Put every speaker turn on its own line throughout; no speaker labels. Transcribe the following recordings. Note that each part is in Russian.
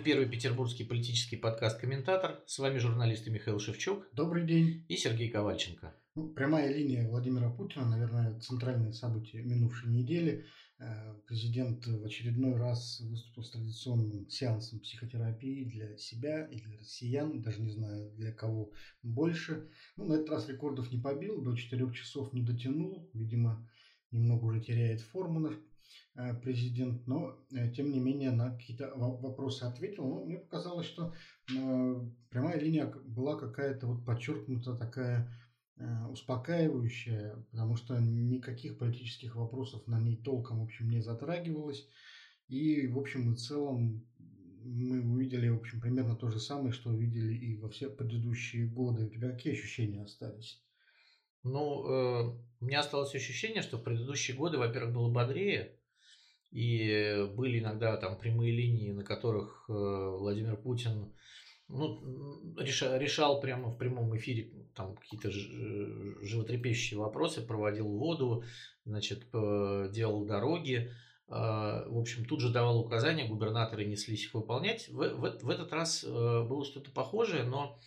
первый петербургский политический подкаст «Комментатор». С вами журналисты Михаил Шевчук.
Добрый день.
И Сергей Ковальченко.
Ну, прямая линия Владимира Путина, наверное, центральное событие минувшей недели. Э, президент в очередной раз выступил с традиционным сеансом психотерапии для себя и для россиян, даже не знаю для кого больше. Ну, на этот раз рекордов не побил, до 4 часов не дотянул, видимо, немного уже теряет форму президент, но э, тем не менее на какие-то вопросы ответил. Но мне показалось, что э, прямая линия была какая-то вот подчеркнута такая успокаивающая, потому что никаких политических вопросов на ней толком, в общем, не затрагивалось. И, в общем и целом, мы увидели, в общем, примерно то же самое, что увидели и во все предыдущие годы. У тебя какие ощущения остались?
Ну, э, у меня осталось ощущение, что в предыдущие годы, во-первых, было бодрее, и были иногда там прямые линии, на которых э, Владимир Путин ну, решал, решал прямо в прямом эфире там какие-то животрепещущие вопросы, проводил воду, значит, делал дороги. А, в общем, тут же давал указания, губернаторы неслись их выполнять. В, в, в этот раз э, было что-то похожее, но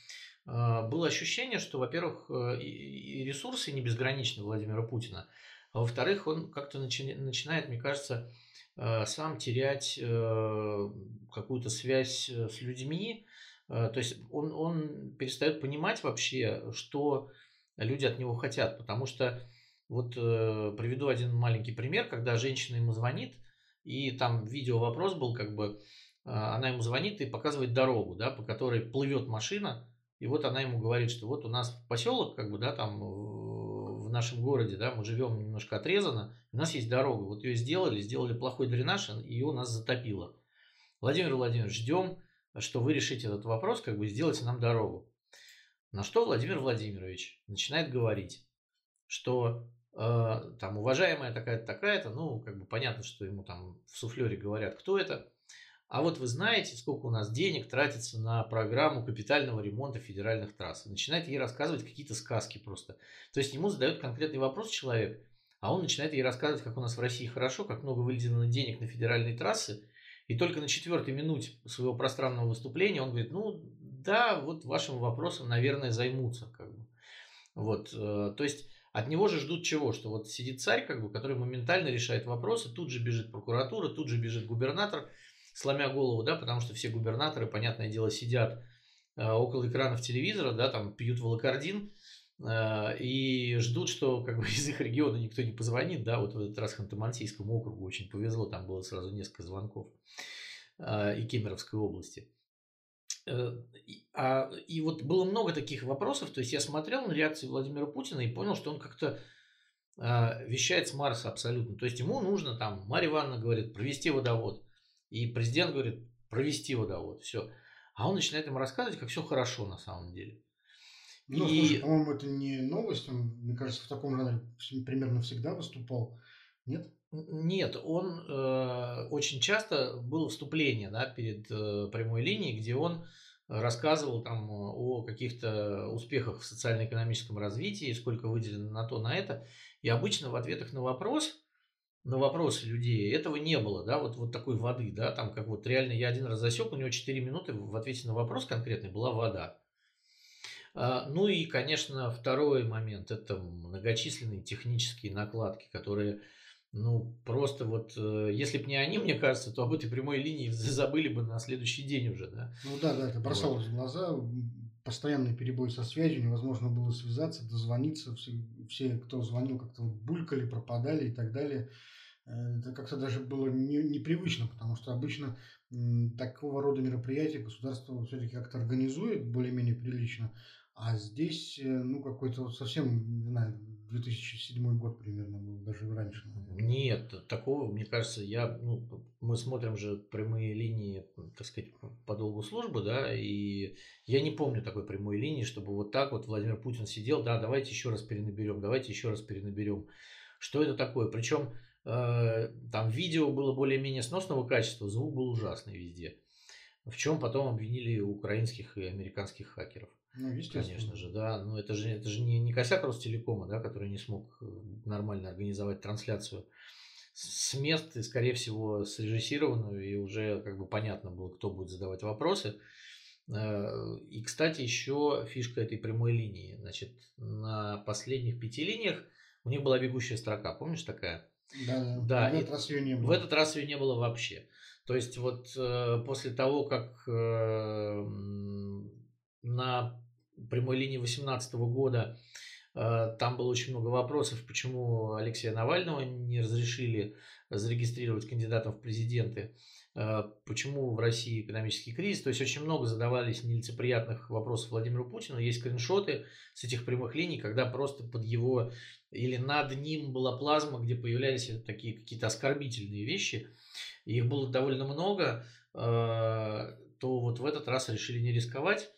а, было ощущение, что, во-первых, э, и ресурсы не безграничны Владимира Путина, а во-вторых, он как-то начи- начинает, мне кажется, Э, сам терять э, какую-то связь э, с людьми. То есть он, он перестает понимать вообще, что люди от него хотят. Потому что вот приведу один маленький пример, когда женщина ему звонит, и там видео вопрос был, как бы она ему звонит и показывает дорогу, да, по которой плывет машина, и вот она ему говорит, что вот у нас поселок, как бы, да, там нашем городе, да, мы живем немножко отрезано, у нас есть дорога, вот ее сделали, сделали плохой дренаж, и ее у нас затопило. Владимир Владимирович, ждем, что вы решите этот вопрос, как бы сделайте нам дорогу. На что Владимир Владимирович начинает говорить, что э, там уважаемая такая-то, такая-то, ну, как бы понятно, что ему там в суфлере говорят, кто это, а вот вы знаете, сколько у нас денег тратится на программу капитального ремонта федеральных трасс. Начинает ей рассказывать какие-то сказки просто. То есть ему задают конкретный вопрос человек, а он начинает ей рассказывать, как у нас в России хорошо, как много выделено денег на федеральные трассы. И только на четвертой минуте своего пространного выступления он говорит, ну да, вот вашим вопросом, наверное, займутся. Как бы. Вот, э, то есть от него же ждут чего? Что вот сидит царь, как бы, который моментально решает вопросы, тут же бежит прокуратура, тут же бежит губернатор, сломя голову, да, потому что все губернаторы, понятное дело, сидят э, около экранов телевизора, да, там пьют волокордин э, и ждут, что как бы из их региона никто не позвонит, да, вот в этот раз Ханты-Мансийскому округу очень повезло, там было сразу несколько звонков э, и Кемеровской области. А, и вот было много таких вопросов, то есть я смотрел на реакцию Владимира Путина и понял, что он как-то вещает с Марса абсолютно. То есть ему нужно там, Марья Ивановна говорит, провести водовод. И президент говорит, провести водовод, все. А он начинает им рассказывать, как все хорошо на самом деле.
Ну, и... слушай, по-моему, это не новость. Он, мне кажется, в таком жанре примерно всегда выступал. Нет?
Нет, он э, очень часто было вступление да, перед э, прямой линией, где он рассказывал там о каких-то успехах в социально-экономическом развитии, сколько выделено на то, на это. И обычно в ответах на вопрос на вопросы людей. Этого не было, да, вот, вот такой воды, да, там как вот реально я один раз засек, у него 4 минуты в ответе на вопрос конкретный была вода. А, ну и, конечно, второй момент – это многочисленные технические накладки, которые, ну, просто вот, э, если бы не они, мне кажется, то об этой прямой линии забыли бы на следующий день уже, да.
Ну да, да, это бросалось вот. в глаза, постоянный перебой со связью, невозможно было связаться, дозвониться, все, кто звонил, как-то булькали, пропадали и так далее. Э, это как-то даже было не, непривычно, потому что обычно такого рода мероприятия государство все-таки как-то организует более-менее прилично, а здесь, э, ну, какой-то вот совсем, не знаю, 2007 год примерно был, даже раньше.
Наверное. Нет, такого, мне кажется, я, ну, мы смотрим же прямые линии, так сказать, по долгу службы, да, и я не помню такой прямой линии, чтобы вот так вот Владимир Путин сидел, да, давайте еще раз перенаберем, давайте еще раз перенаберем. Что это такое? Причем э, там видео было более-менее сносного качества, звук был ужасный везде. В чем потом обвинили украинских и американских хакеров.
Ну,
Конечно же, да. Но это же, это же не, не косяк Ростелекома, да, который не смог э, нормально организовать трансляцию с мест, и, скорее всего, срежиссированную, и уже как бы понятно было, кто будет задавать вопросы. Э, и, кстати, еще фишка этой прямой линии. Значит, на последних пяти линиях у них была бегущая строка, помнишь такая?
Да,
да.
В этот раз ее не было.
В этот раз ее не было вообще. То есть вот э, после того, как э, на прямой линии 2018 года э, там было очень много вопросов, почему Алексея Навального не разрешили зарегистрировать кандидатом в президенты, э, почему в России экономический кризис. То есть очень много задавались нелицеприятных вопросов Владимиру Путину. Есть скриншоты с этих прямых линий, когда просто под его или над ним была плазма, где появлялись такие какие-то оскорбительные вещи. Их было довольно много, э, то вот в этот раз решили не рисковать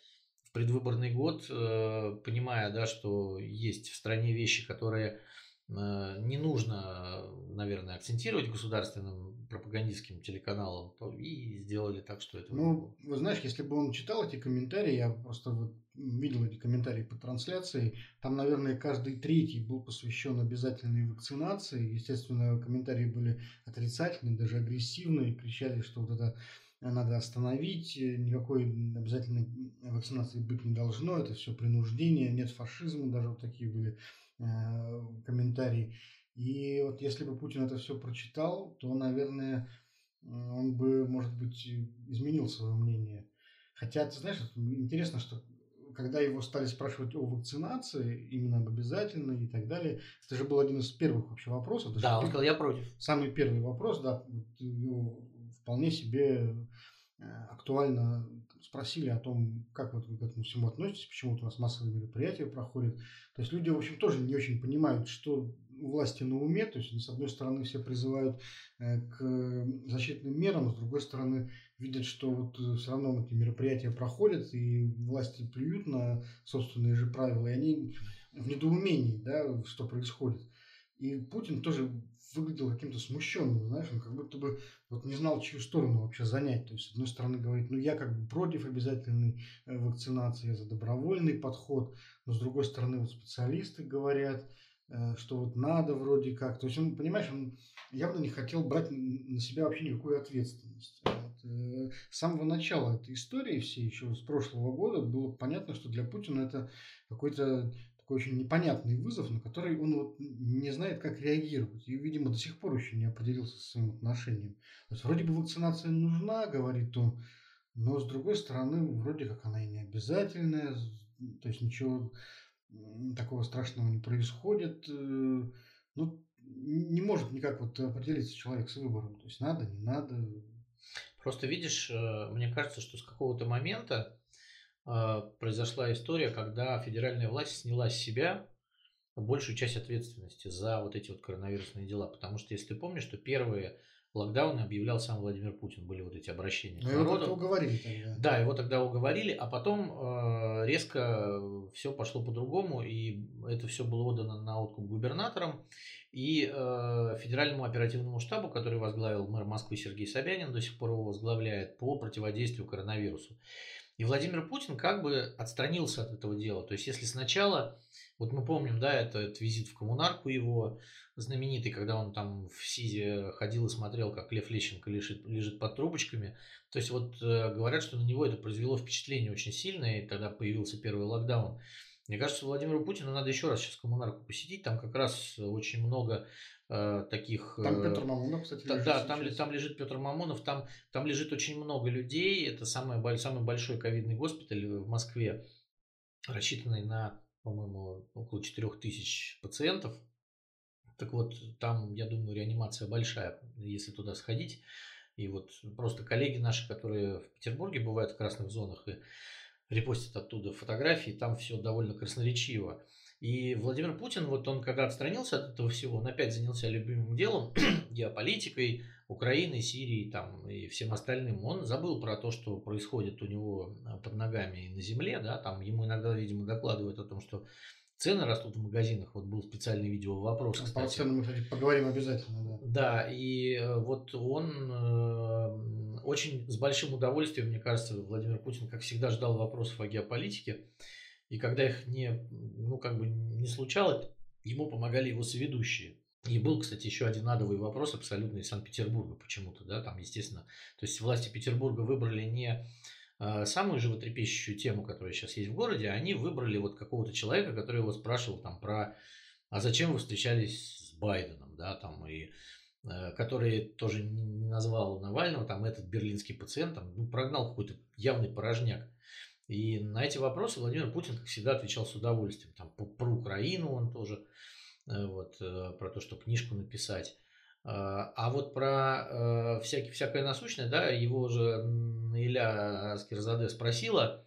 предвыборный год, э, понимая, да, что есть в стране вещи, которые Э, не нужно, наверное, акцентировать государственным пропагандистским телеканалам, то и сделали так, что это...
Ну, вы знаешь, если бы он читал эти комментарии, я просто вот видел эти комментарии по трансляции, там, наверное, каждый третий был посвящен обязательной вакцинации. Естественно, комментарии были отрицательные, даже агрессивные, кричали, что вот это надо остановить, никакой обязательной вакцинации быть не должно, это все принуждение, нет фашизма, даже вот такие были Э, комментарий. И вот если бы Путин это все прочитал, то, наверное, он бы, может быть, изменил свое мнение. Хотя, ты знаешь, интересно, что когда его стали спрашивать о вакцинации, именно об обязательной и так далее, это же был один из первых вообще вопросов.
Да, он сказал, я против.
Самый первый вопрос, да, вот его вполне себе э, актуально спросили о том, как вот вы к этому всему относитесь, почему вот у нас массовые мероприятия проходят. То есть люди, в общем, тоже не очень понимают, что у власти на уме, то есть, с одной стороны, все призывают э, к защитным мерам, с другой стороны, видят, что вот э, все равно эти мероприятия проходят, и власти плюют на собственные же правила, и они в недоумении, да, что происходит. И Путин тоже выглядел каким-то смущенным, знаешь, он как будто бы вот не знал, чью сторону вообще занять. То есть, с одной стороны, говорит, ну, я как бы против обязательной э, вакцинации, я за добровольный подход, но с другой стороны, вот специалисты говорят, э, что вот надо вроде как. То есть, он, понимаешь, он явно не хотел брать на себя вообще никакую ответственность. Вот. Э, с самого начала этой истории, все еще с прошлого года, было понятно, что для Путина это какой-то такой очень непонятный вызов, на который он вот не знает, как реагировать. И, видимо, до сих пор еще не определился со своим отношением. То есть, вроде бы вакцинация нужна, говорит он, но, с другой стороны, вроде как она и не обязательная. То есть, ничего такого страшного не происходит. Э, ну, не может никак вот определиться человек с выбором. То есть, надо, не надо.
Просто видишь, э, мне кажется, что с какого-то момента произошла история, когда федеральная власть сняла с себя большую часть ответственности за вот эти вот коронавирусные дела. Потому что, если ты помнишь, что первые локдауны объявлял сам Владимир Путин, были вот эти обращения.
Но его тогда уговорили тогда.
Да, его тогда уговорили, а потом э, резко все пошло по-другому, и это все было отдано на откуп губернаторам и э, федеральному оперативному штабу, который возглавил мэр Москвы Сергей Собянин, до сих пор его возглавляет по противодействию коронавирусу. И Владимир Путин как бы отстранился от этого дела. То есть, если сначала, вот мы помним, да, это, это визит в коммунарку его знаменитый, когда он там в СИЗе ходил и смотрел, как Лев Лещенко лежит, лежит под трубочками. То есть, вот э, говорят, что на него это произвело впечатление очень сильное, и тогда появился первый локдаун. Мне кажется, Владимиру Путину надо еще раз сейчас коммунарку посетить. Там как раз очень много таких...
Там Петр Мамонов, кстати,
лежит Да, там, там лежит Петр Мамонов, там, там лежит очень много людей. Это самый, самый большой ковидный госпиталь в Москве, рассчитанный на, по-моему, около 4000 пациентов. Так вот, там, я думаю, реанимация большая, если туда сходить. И вот просто коллеги наши, которые в Петербурге бывают в красных зонах и репостят оттуда фотографии, там все довольно красноречиво. И Владимир Путин, вот он когда отстранился от этого всего, он опять занялся любимым делом, геополитикой, Украины, Сирии там, и всем остальным. Он забыл про то, что происходит у него а, под ногами и на земле. Да? Там ему иногда, видимо, докладывают о том, что цены растут в магазинах. Вот был специальный видео вопрос.
Кстати. Про цены мы, кстати, поговорим обязательно. Да,
да и э, вот он э, очень с большим удовольствием, мне кажется, Владимир Путин, как всегда, ждал вопросов о геополитике. И когда их не, ну, как бы не случалось, ему помогали его соведущие. И был, кстати, еще один адовый вопрос абсолютно из Санкт-Петербурга почему-то, да, там, естественно. То есть власти Петербурга выбрали не э, самую животрепещущую тему, которая сейчас есть в городе, они выбрали вот какого-то человека, который его спрашивал там про, а зачем вы встречались с Байденом, да, там, и э, который тоже не назвал Навального, там, этот берлинский пациент, там, ну, прогнал какой-то явный порожняк. И на эти вопросы Владимир Путин, как всегда, отвечал с удовольствием. Там, про Украину он тоже Э, вот, э, про то, что книжку написать. А, а вот про э, всякие, всякое насущное, да, его же Иля Аскерзаде спросила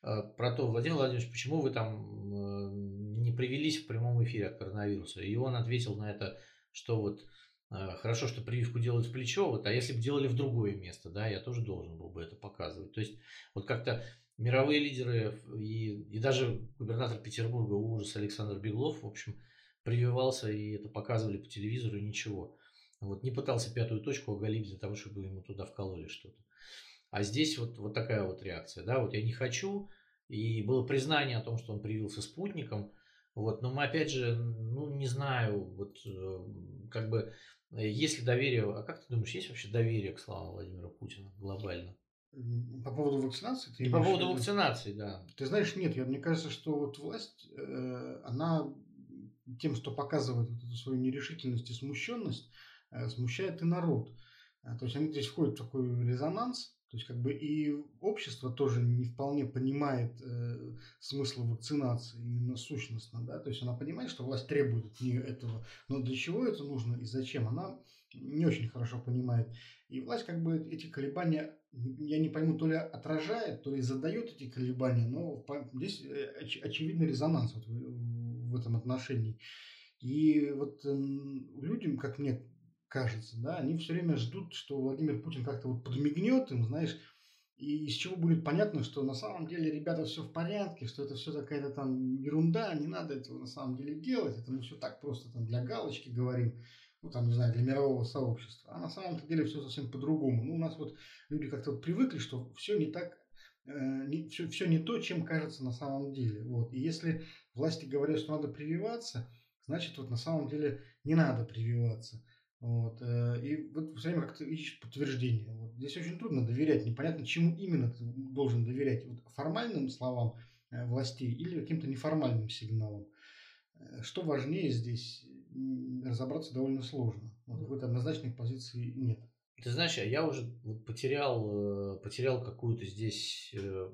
про то, Владимир Владимирович, почему вы там не привелись в прямом эфире от коронавируса? И он ответил на это, что вот хорошо, что прививку делают в плечо, вот, а если бы делали в другое место, да, я тоже должен был бы это показывать. То есть вот как-то мировые лидеры и, и даже губернатор Петербурга ужас Александр Беглов, в общем, прививался, и это показывали по телевизору, и ничего. Вот, не пытался пятую точку оголить для того, чтобы ему туда вкололи что-то. А здесь вот, вот такая вот реакция, да, вот я не хочу, и было признание о том, что он привился спутником, вот, но мы опять же, ну, не знаю, вот, э, как бы, есть ли доверие, а как ты думаешь, есть вообще доверие к словам Владимира Путина глобально?
По поводу вакцинации?
Ты по поводу вакцинации, да.
Ты знаешь, нет, я, мне кажется, что вот власть, э, она тем, что показывает вот эту свою нерешительность и смущенность, э, смущает и народ. Э, то есть они здесь входят в такой резонанс, то есть как бы и общество тоже не вполне понимает э, смысл вакцинации именно сущностно, да, то есть она понимает, что власть требует от нее этого, но для чего это нужно и зачем, она не очень хорошо понимает. И власть как бы эти колебания, я не пойму, то ли отражает, то ли задает эти колебания, но здесь э, оч- очевидный резонанс вот в этом отношении. И вот э, людям, как мне кажется, да, они все время ждут, что Владимир Путин как-то вот подмигнет им, знаешь, и из чего будет понятно, что на самом деле, ребята, все в порядке, что это все какая-то там ерунда, не надо этого на самом деле делать, это мы все так просто там для галочки говорим, ну там, не знаю, для мирового сообщества. А на самом деле все совсем по-другому. Ну, у нас вот люди как-то вот привыкли, что все не так Э, не, все, все не то, чем кажется на самом деле. Вот. И если власти говорят, что надо прививаться, значит, вот на самом деле не надо прививаться. Вот. Э, и вот все время как-то ищешь подтверждение. Вот. Здесь очень трудно доверять. Непонятно, чему именно ты должен доверять. Вот формальным словам э, властей или каким-то неформальным сигналам. Что важнее здесь, разобраться довольно сложно. Вот какой-то однозначной позиции нет.
Ты знаешь, а я уже вот потерял, э, потерял какую-то здесь э,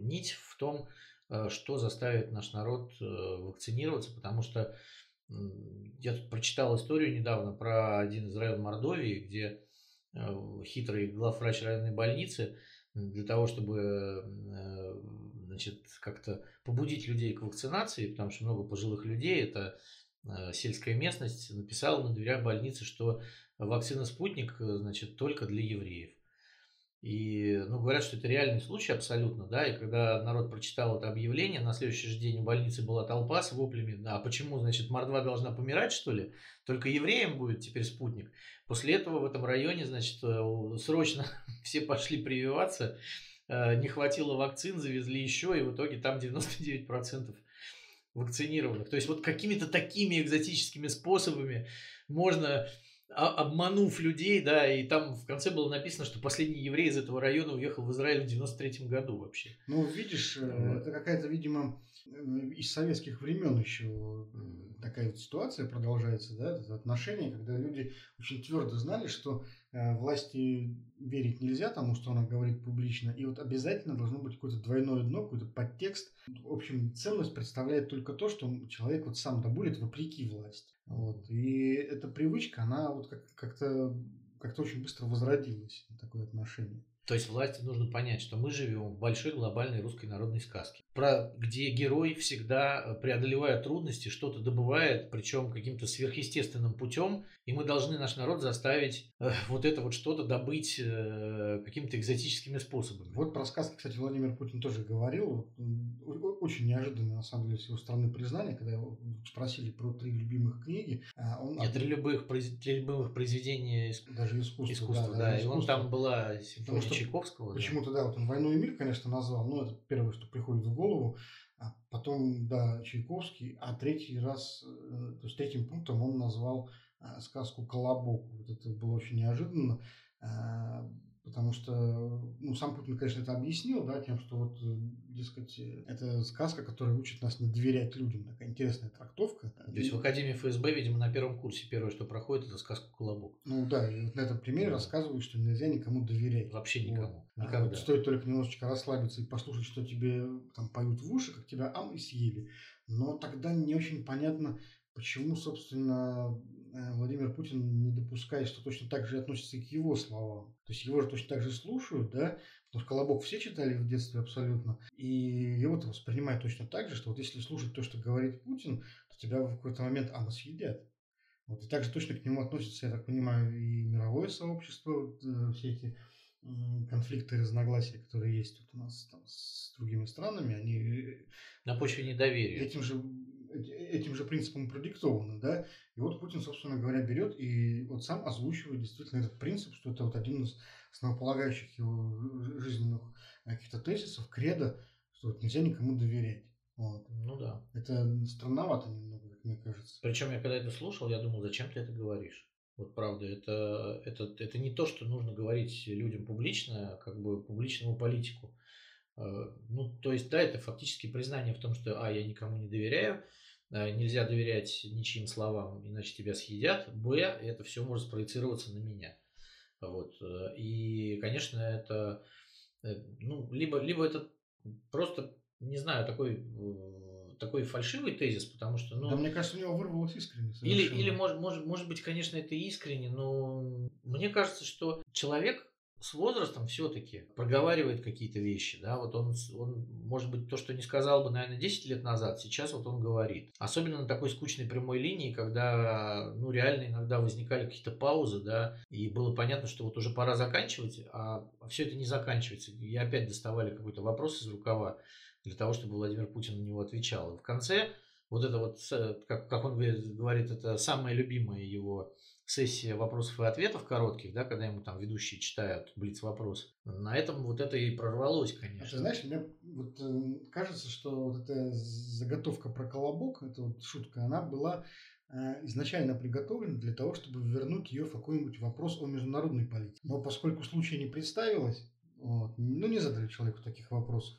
нить в том, э, что заставит наш народ вакцинироваться, потому что я тут прочитал историю недавно про один из районов Мордовии, где хитрый главврач районной больницы для того, чтобы значит, как-то побудить людей к вакцинации, потому что много пожилых людей, это сельская местность, написал на дверях больницы, что вакцина «Спутник», э, значит, только для евреев. И, ну, говорят, что это реальный случай абсолютно, да, и когда народ прочитал это объявление, на следующий же день у больницы была толпа с воплями, а почему, значит, мордва должна помирать, что ли? Только евреям будет теперь спутник. После этого в этом районе, значит, э, срочно все пошли прививаться, э, не хватило вакцин, завезли еще, и в итоге там 99% вакцинированных. То есть вот какими-то такими экзотическими способами можно обманув людей, да, и там в конце было написано, что последний еврей из этого района уехал в Израиль в 93 году вообще.
Ну, видишь, вот. это какая-то, видимо, из советских времен еще такая вот ситуация продолжается, да, это отношения, когда люди очень твердо знали, что э, власти верить нельзя тому, что она говорит публично, и вот обязательно должно быть какое-то двойное дно, какой-то подтекст. В общем, ценность представляет только то, что человек вот сам добудет вопреки власти. Вот. И эта привычка, она вот как- как-то как-то очень быстро возродилась, такое отношение.
То есть власти нужно понять, что мы живем в большой глобальной русской народной сказке, про, где герой всегда, э, преодолевая трудности, что-то добывает, причем каким-то сверхъестественным путем, и мы должны наш народ заставить э, вот это вот что-то добыть э, какими-то экзотическими способами.
Вот про сказки, кстати, Владимир Путин тоже говорил. Очень неожиданно, на самом деле, с его стороны признание, когда его спросили про три любимых книги.
А он... Нет, три любых, три любых произведения
Даже искусства.
искусства да, да, и он там была симфония Чайковского.
Почему-то, да. да, вот он «Войну и мир», конечно, назвал, но это первое, что приходит в голову. а потом, да, Чайковский, а третий раз, э, то есть третьим пунктом он назвал а, сказку «Колобок». Вот это было очень неожиданно, а, потому что, ну, сам Путин, конечно, это объяснил, да, тем, что вот, э, дескать, э, это сказка, которая учит нас не доверять людям. Такая интересная трактовка.
То есть в Академии ФСБ, видимо, на первом курсе первое, что проходит, это сказка «Колобок».
Ну да, и вот на этом примере да. рассказывают, что нельзя никому доверять.
Вообще никому.
Вот. Никогда. Вот стоит только немножечко расслабиться и послушать, что тебе там поют в уши, как тебя ам и съели. Но тогда не очень понятно, почему, собственно, Владимир Путин не допускает, что точно так же относится и к его словам. То есть его же точно так же слушают, да, потому что «Колобок» все читали в детстве абсолютно, и его-то воспринимают точно так же, что вот если слушать то, что говорит Путин, то тебя в какой-то момент, а, нас съедят. Вот, и также точно к нему относится, я так понимаю, и мировое сообщество, вот, э, все эти конфликты и разногласия, которые есть вот у нас там, с другими странами, они... Э,
На почве недоверия.
Этим же этим же принципом продиктовано, да, и вот Путин, собственно говоря, берет и вот сам озвучивает действительно этот принцип, что это вот один из основополагающих его жизненных каких-то тезисов, кредо, что вот нельзя никому доверять. Вот.
Ну да.
Это странновато немного, как мне кажется.
Причем я когда это слушал, я думал, зачем ты это говоришь? Вот правда, это, это, это не то, что нужно говорить людям публично, как бы публичному политику. Э, ну, то есть, да, это фактически признание в том, что, а, я никому не доверяю, Э, нельзя доверять ничьим словам, иначе тебя съедят. Б, это все может спроецироваться на меня. Вот. Э, и, конечно, это, ну, либо, либо это просто, не знаю, такой такой фальшивый тезис, потому что, ну...
Да, мне кажется, у него вырвалось искренне.
Совершенно. Или, или может, может, может быть, конечно, это искренне, но мне кажется, что человек с возрастом все-таки проговаривает какие-то вещи, да, вот он, он, может быть, то, что не сказал бы, наверное, 10 лет назад, сейчас вот он говорит. Особенно на такой скучной прямой линии, когда, ну, реально иногда возникали какие-то паузы, да, и было понятно, что вот уже пора заканчивать, а все это не заканчивается. И опять доставали какой-то вопрос из рукава для того, чтобы Владимир Путин на него отвечал. И в конце вот это вот, как, как он говорит, это самое любимое его сессия вопросов и ответов коротких, да, когда ему там ведущие читают блиц вопрос. На этом вот это и прорвалось, конечно. А
ты знаешь, мне вот э, кажется, что вот эта заготовка про колобок, эта вот шутка, она была э, изначально приготовлена для того, чтобы вернуть ее в какой-нибудь вопрос о международной политике. Но поскольку случая не представилось, вот, ну не задали человеку таких вопросов,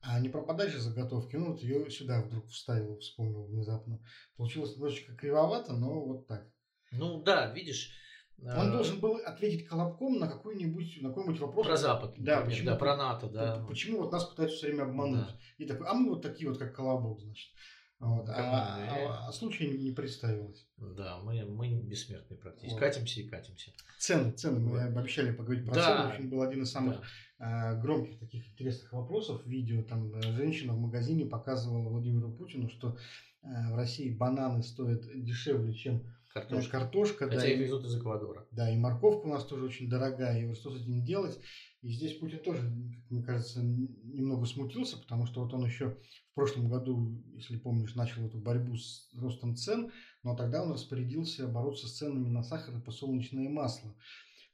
а не про подачу заготовки, ну вот ее сюда вдруг вставил, вспомнил внезапно. Получилось немножечко кривовато, но вот так.
Ну да, видишь.
Он э, должен был ответить Колобком на какой-нибудь на какой-нибудь вопрос.
Про Запад,
да, например, почему,
да, про НАТО, да.
Почему вот нас пытаются все время обмануть? Да. И такой, а мы вот такие вот, как Колобок, значит. Вот. А, а, а случай не представилось.
Да, мы, мы бессмертные практически. Вот. Катимся и катимся.
Цены, цены. Мы обещали поговорить про да. цены. В общем, был один из самых да. громких таких интересных вопросов. Видео там э, женщина в магазине показывала Владимиру Путину, что э, в России бананы стоят дешевле, чем Картошка. картошка
Хотя да, их везут из Эквадора.
Да, и морковка у нас тоже очень дорогая. И вот что с этим делать? И здесь Путин тоже, мне кажется, немного смутился, потому что вот он еще в прошлом году, если помнишь, начал эту борьбу с ростом цен, но тогда он распорядился бороться с ценами на сахар и подсолнечное масло.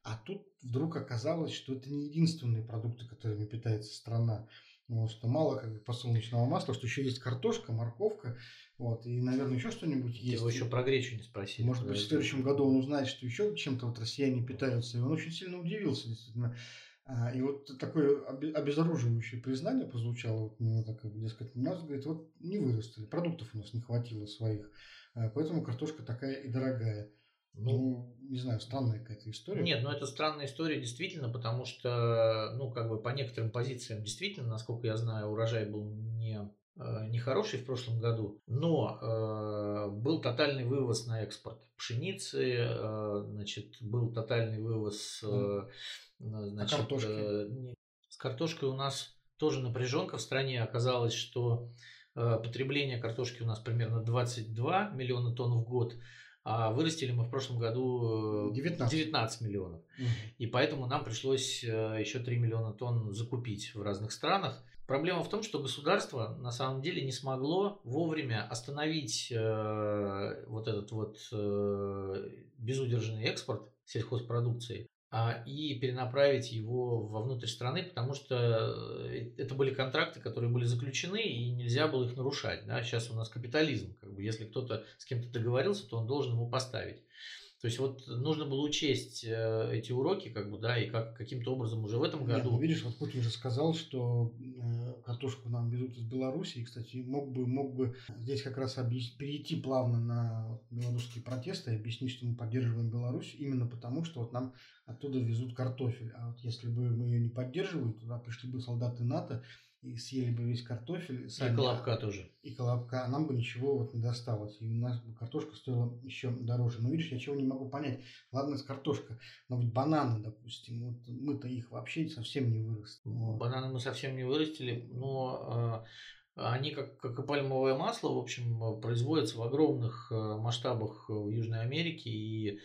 А тут вдруг оказалось, что это не единственные продукты, которыми питается страна. Вот, что мало как бы подсолнечного масла, что еще есть картошка, морковка, вот, и, наверное, еще что-нибудь есть.
Его еще про гречу не спросили.
Может быть, в следующем году он узнает, что еще чем-то вот россияне питаются. И он очень сильно удивился, действительно. А, и вот такое обезоруживающее признание прозвучало вот у так дескать, у нас, говорит, вот не вырастили, продуктов у нас не хватило своих, а, поэтому картошка такая и дорогая. Ну, не знаю, странная какая-то история.
Нет, ну это странная история действительно, потому что, ну, как бы по некоторым позициям действительно, насколько я знаю, урожай был не э, нехороший в прошлом году, но э, был тотальный вывоз на экспорт пшеницы, э, значит, был тотальный вывоз, э, значит, а картошки? Э, с картошкой у нас тоже напряженка в стране. Оказалось, что э, потребление картошки у нас примерно 22 миллиона тонн в год, а вырастили мы в прошлом году 19, э, 19 миллионов. Угу. И поэтому нам пришлось э, еще 3 миллиона тонн закупить в разных странах. Проблема в том, что государство на самом деле не смогло вовремя остановить э, вот этот вот э, безудержный экспорт сельхозпродукции. А, и перенаправить его вовнутрь страны, потому что э, это были контракты, которые были заключены, и нельзя было их нарушать. Да? Сейчас у нас капитализм. Как бы, если кто-то с кем-то договорился, то он должен ему поставить. То есть вот нужно было учесть э, эти уроки, как бы, да, и как каким-то образом уже в этом году. Нет,
ну, видишь, вот Путин же сказал, что э, картошку нам везут из Беларуси, и, кстати, мог бы, мог бы здесь как раз объяс... перейти плавно на белорусские протесты и объяснить, что мы поддерживаем Беларусь именно потому, что вот нам оттуда везут картофель. А вот если бы мы ее не поддерживали, туда пришли бы солдаты НАТО, и съели бы весь картофель.
Сами, и колобка тоже.
И колобка, а нам бы ничего вот не досталось. И у нас бы картошка стоила еще дороже. Но видишь, я чего не могу понять. Ладно, с картошка, но ведь бананы, допустим, вот мы-то их вообще совсем не вырастили. Вот.
Бананы мы совсем не вырастили, но э, они, как, как и пальмовое масло, в общем, производятся в огромных э, масштабах в Южной Америке. И Э,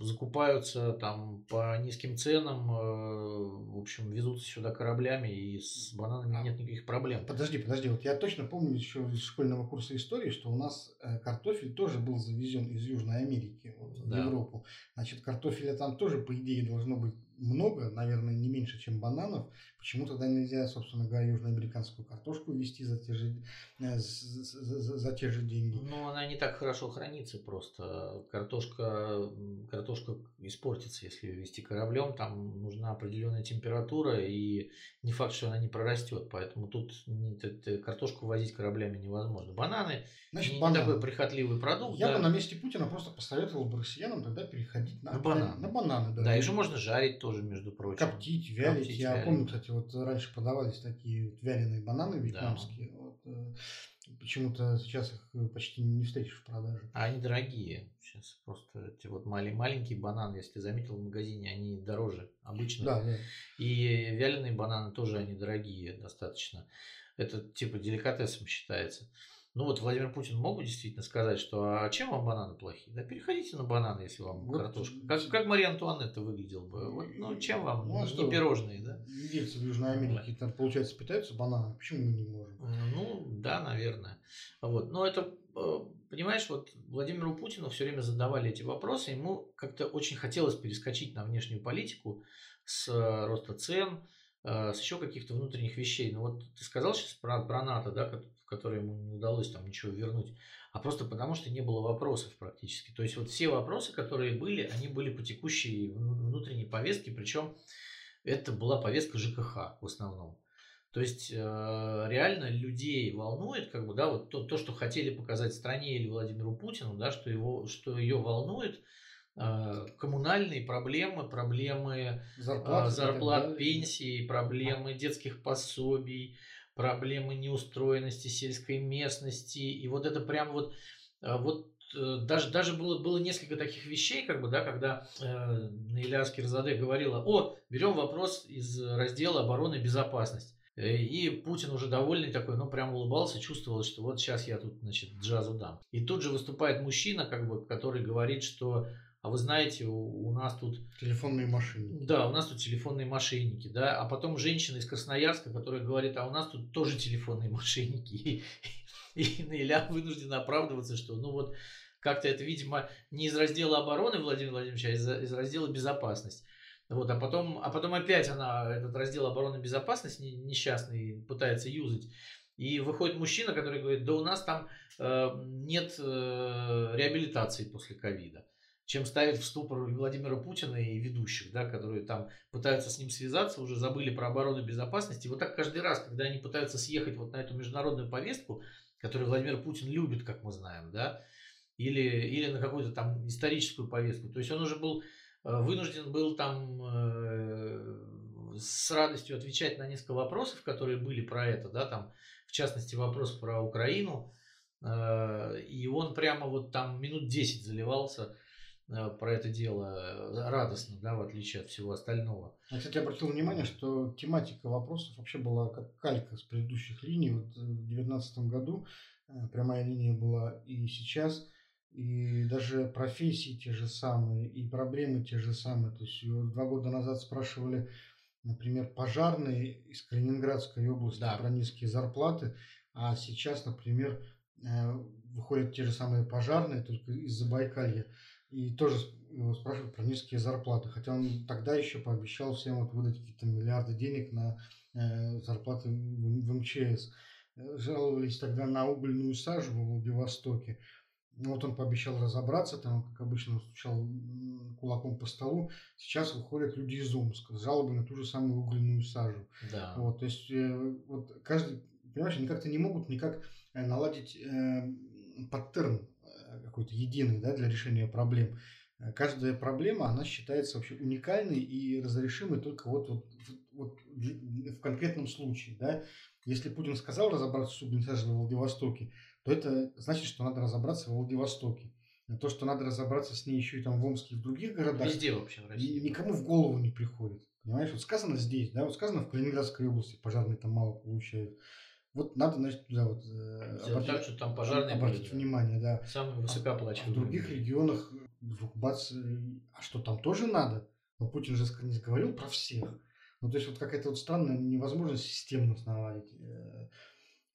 закупаются там по низким ценам, э, в общем, везутся сюда кораблями, и с бананами нет никаких проблем.
Подожди, подожди, вот я точно помню еще из школьного курса истории, что у нас э, картофель тоже был завезен из Южной Америки вот, да. в Европу. Значит, картофеля там тоже, по идее, должно быть много, наверное, не меньше, чем бананов. Почему тогда нельзя, собственно говоря, южноамериканскую картошку вести за те же, э, за, за, за те же деньги?
Ну, она не так хорошо хранится просто. Картошка, картошка испортится, если ее вести кораблем. Там нужна определенная температура, и не факт, что она не прорастет. Поэтому тут картошку возить кораблями невозможно. Бананы Значит, не, бананы. такой прихотливый продукт.
Я да. бы на месте Путина просто посоветовал бы россиянам тогда переходить на,
на бананы.
На бананы
да. да, еще можно жарить тоже, между прочим.
Коптить, вялить. Коптить, Я вялить. помню, кстати, вот раньше продавались такие вот вяленые бананы вьетнамские. Да. Вот, э, почему-то сейчас их э, почти не встретишь в продаже.
А они дорогие. Сейчас просто эти вот маленькие, маленькие бананы, если ты заметил в магазине, они дороже обычно.
Да, да.
И вяленые бананы тоже они дорогие достаточно. Это типа деликатесом считается. Ну вот Владимир Путин мог бы действительно сказать, что а чем вам бананы плохие? Да переходите на бананы, если вам вот, картошка. Как, как Мария Антуанетта выглядел бы. Вот, ну чем вам? Ну, а не что, пирожные, да?
Индейцы в Южной Америке, там, получается, питаются бананами. Почему мы не можем?
Ну, да, наверное. Вот. Но это, э, понимаешь, вот Владимиру Путину все время задавали эти вопросы. Ему как-то очень хотелось перескочить на внешнюю политику с э, роста цен, э, с еще каких-то внутренних вещей. Ну вот ты сказал сейчас про, про НАТО, да, которые ему не удалось там ничего вернуть, а просто потому, что не было вопросов практически. То есть вот все вопросы, которые были, они были по текущей внутренней повестке, причем это была повестка ЖКХ в основном. То есть э, реально людей волнует, как бы, да, вот то, то, что хотели показать стране или Владимиру Путину, да, что его, что ее волнует, э, коммунальные проблемы, проблемы зарплат, э, зарплат пенсий, проблемы детских пособий, проблемы неустроенности сельской местности. И вот это прям вот, э, вот э, даже, даже было, было несколько таких вещей, как бы, да, когда э, Наиля Скирзаде говорила, о, берем вопрос из раздела обороны и безопасность. Э, и Путин уже довольный такой, ну, прям улыбался, чувствовал, что вот сейчас я тут, значит, джазу дам. И тут же выступает мужчина, как бы, который говорит, что а вы знаете, у, у нас тут...
Телефонные мошенники.
Да, у нас тут телефонные мошенники, да, а потом женщина из Красноярска, которая говорит, а у нас тут тоже телефонные мошенники. И, и Наиля вынуждена оправдываться, что, ну вот, как-то это, видимо, не из раздела обороны Владимира Владимировича, а из, из раздела безопасность. Вот, а потом, а потом опять она этот раздел обороны безопасности несчастный пытается юзать. И выходит мужчина, который говорит, да у нас там э, нет э, реабилитации после ковида чем ставит в ступор Владимира Путина и ведущих, да, которые там пытаются с ним связаться, уже забыли про оборону и безопасность. И вот так каждый раз, когда они пытаются съехать вот на эту международную повестку, которую Владимир Путин любит, как мы знаем, да, или, или на какую-то там историческую повестку. То есть он уже был э, вынужден был там э, с радостью отвечать на несколько вопросов, которые были про это, да, там, в частности, вопрос про Украину. Э, и он прямо вот там минут 10 заливался про это дело э, радостно, да, в отличие от всего остального.
Я, кстати, обратил внимание, что тематика вопросов вообще была как калька с предыдущих линий. Вот э, в 2019 году прямая линия была и сейчас, и даже профессии те же самые, и проблемы те же самые. То есть два года назад спрашивали, например, пожарные из Калининградской области да. про низкие зарплаты, а сейчас, например, выходят те же самые пожарные, только из Забайкалья И тоже его спрашивают про низкие зарплаты. Хотя он тогда еще пообещал всем вот выдать какие-то миллиарды денег на э, зарплаты в, в МЧС. Жаловались тогда на угольную сажу в Владивостоке. Ну, вот он пообещал разобраться, там, как обычно, стучал кулаком по столу. Сейчас выходят люди из Омска с жалобой на ту же самую угольную сажу.
Да.
Вот, то есть, э, вот каждый, понимаешь, они как-то не могут никак э, наладить э, паттерн э, какой-то единый, да, для решения проблем. Э, каждая проблема, она считается вообще уникальной и разрешимой только вот, вот, вот в конкретном случае, да. Если Путин сказал разобраться с сажей в Владивостоке, то это значит, что надо разобраться в Владивостоке. То, что надо разобраться с ней еще и там в Омске и в других городах.
Везде вообще в России.
Никому в голову не приходит. Понимаешь, вот сказано здесь, да, вот сказано в Калининградской области, пожарные там мало получают. Вот надо, значит, туда вот
э, обратить, так, что там пожарные
обратить были, внимание, да.
Самые высокооплачиваемые.
А в других регионах вдруг бац, а что там тоже надо? Но Путин же не говорил про всех. Ну, то есть вот какая-то вот странная невозможность системно наладить. Э,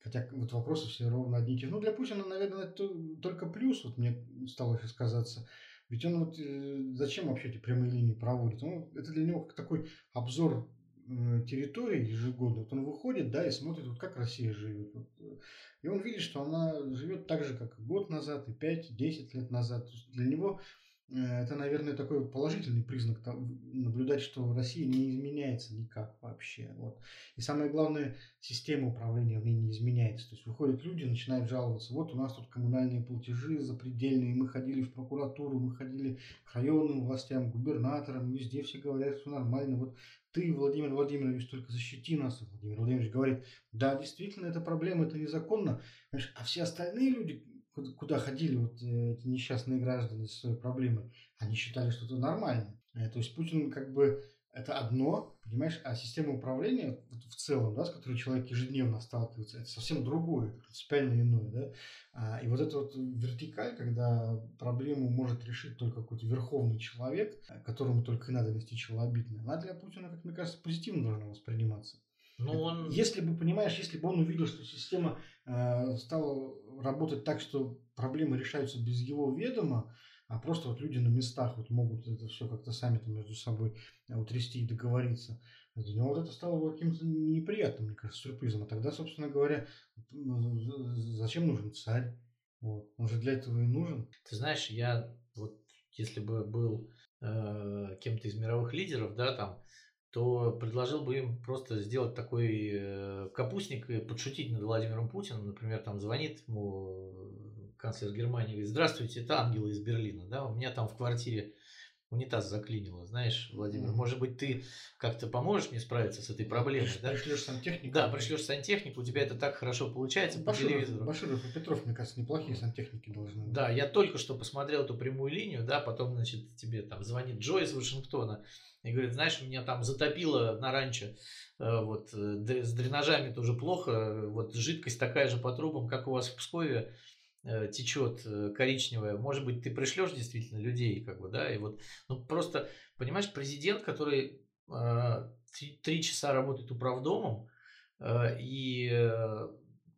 Хотя вот вопросы все ровно одни и те. Ну, для Путина, наверное, это только плюс, вот мне стало сейчас казаться. Ведь он вот э, зачем вообще эти прямые линии проводит? Он, это для него как такой обзор территории ежегодно. Вот он выходит, да, и смотрит, вот как Россия живет. Вот, э, и он видит, что она живет так же, как и год назад, и 5-10 лет назад. Для него это, наверное, такой положительный признак наблюдать, что Россия не изменяется никак вообще. Вот. И самое главное, система управления в ней не изменяется. То есть выходят люди, начинают жаловаться. Вот у нас тут коммунальные платежи запредельные, мы ходили в прокуратуру, мы ходили к районным властям, губернаторам, везде все говорят, что нормально. Вот ты, Владимир Владимирович, только защити нас. Владимир Владимирович говорит, да, действительно, это проблема, это незаконно. А все остальные люди, куда ходили вот э, эти несчастные граждане со своей проблемой, они считали, что это нормально. Э, то есть Путин как бы это одно, понимаешь, а система управления в целом, да, с которой человек ежедневно сталкивается, это совсем другое, принципиально иное, да. А, и вот эта вот вертикаль, когда проблему может решить только какой-то верховный человек, э, которому только и надо нести челобитное, она для Путина, как мне кажется, позитивно должна восприниматься.
Ну, он...
Если бы, понимаешь, если бы он увидел, что система э, стала работать так, что проблемы решаются без его ведома, а просто вот люди на местах вот могут это все как-то сами там между собой э, утрясти и договориться. Для него вот это стало каким-то неприятным, мне кажется, сюрпризом. А тогда, собственно говоря, зачем нужен царь? Вот. Он же для этого и нужен.
Ты знаешь, я вот если бы был э, кем-то из мировых лидеров, да, там, то предложил бы им просто сделать такой э, капустник и подшутить над Владимиром Путиным. Например, там звонит ему э, канцлер Германии и говорит, здравствуйте, это ангелы из Берлина, да, у меня там в квартире унитаз заклинило, знаешь, Владимир, может быть, ты как-то поможешь мне справиться с этой проблемой,
да? Пришлешь сантехнику.
Да, пришлешь сантехнику, у тебя это так хорошо получается
Баширов, по телевизору. Баширов и Петров, мне кажется, неплохие сантехники должны
быть. Да, я только что посмотрел эту прямую линию, да, потом, значит, тебе там звонит Джо из Вашингтона и говорит, знаешь, меня там затопило на ранчо, э, вот, э, с дренажами тоже плохо, вот, жидкость такая же по трубам, как у вас в Пскове, Э, течет э, коричневая, может быть, ты пришлешь действительно людей, как бы, да, и вот, ну, просто, понимаешь, президент, который э, три часа работает управдомом, э, и, э,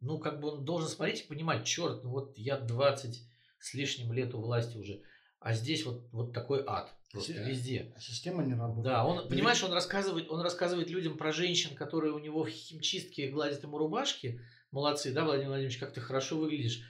ну, как бы он должен смотреть и понимать, черт, ну, вот я 20 с лишним лет у власти уже, а здесь вот, вот такой ад. Просто Си- везде.
Система не работает.
Да, он, понимаешь, он рассказывает, он рассказывает людям про женщин, которые у него в химчистке гладят ему рубашки. Молодцы, да, Владимир Владимирович, как ты хорошо выглядишь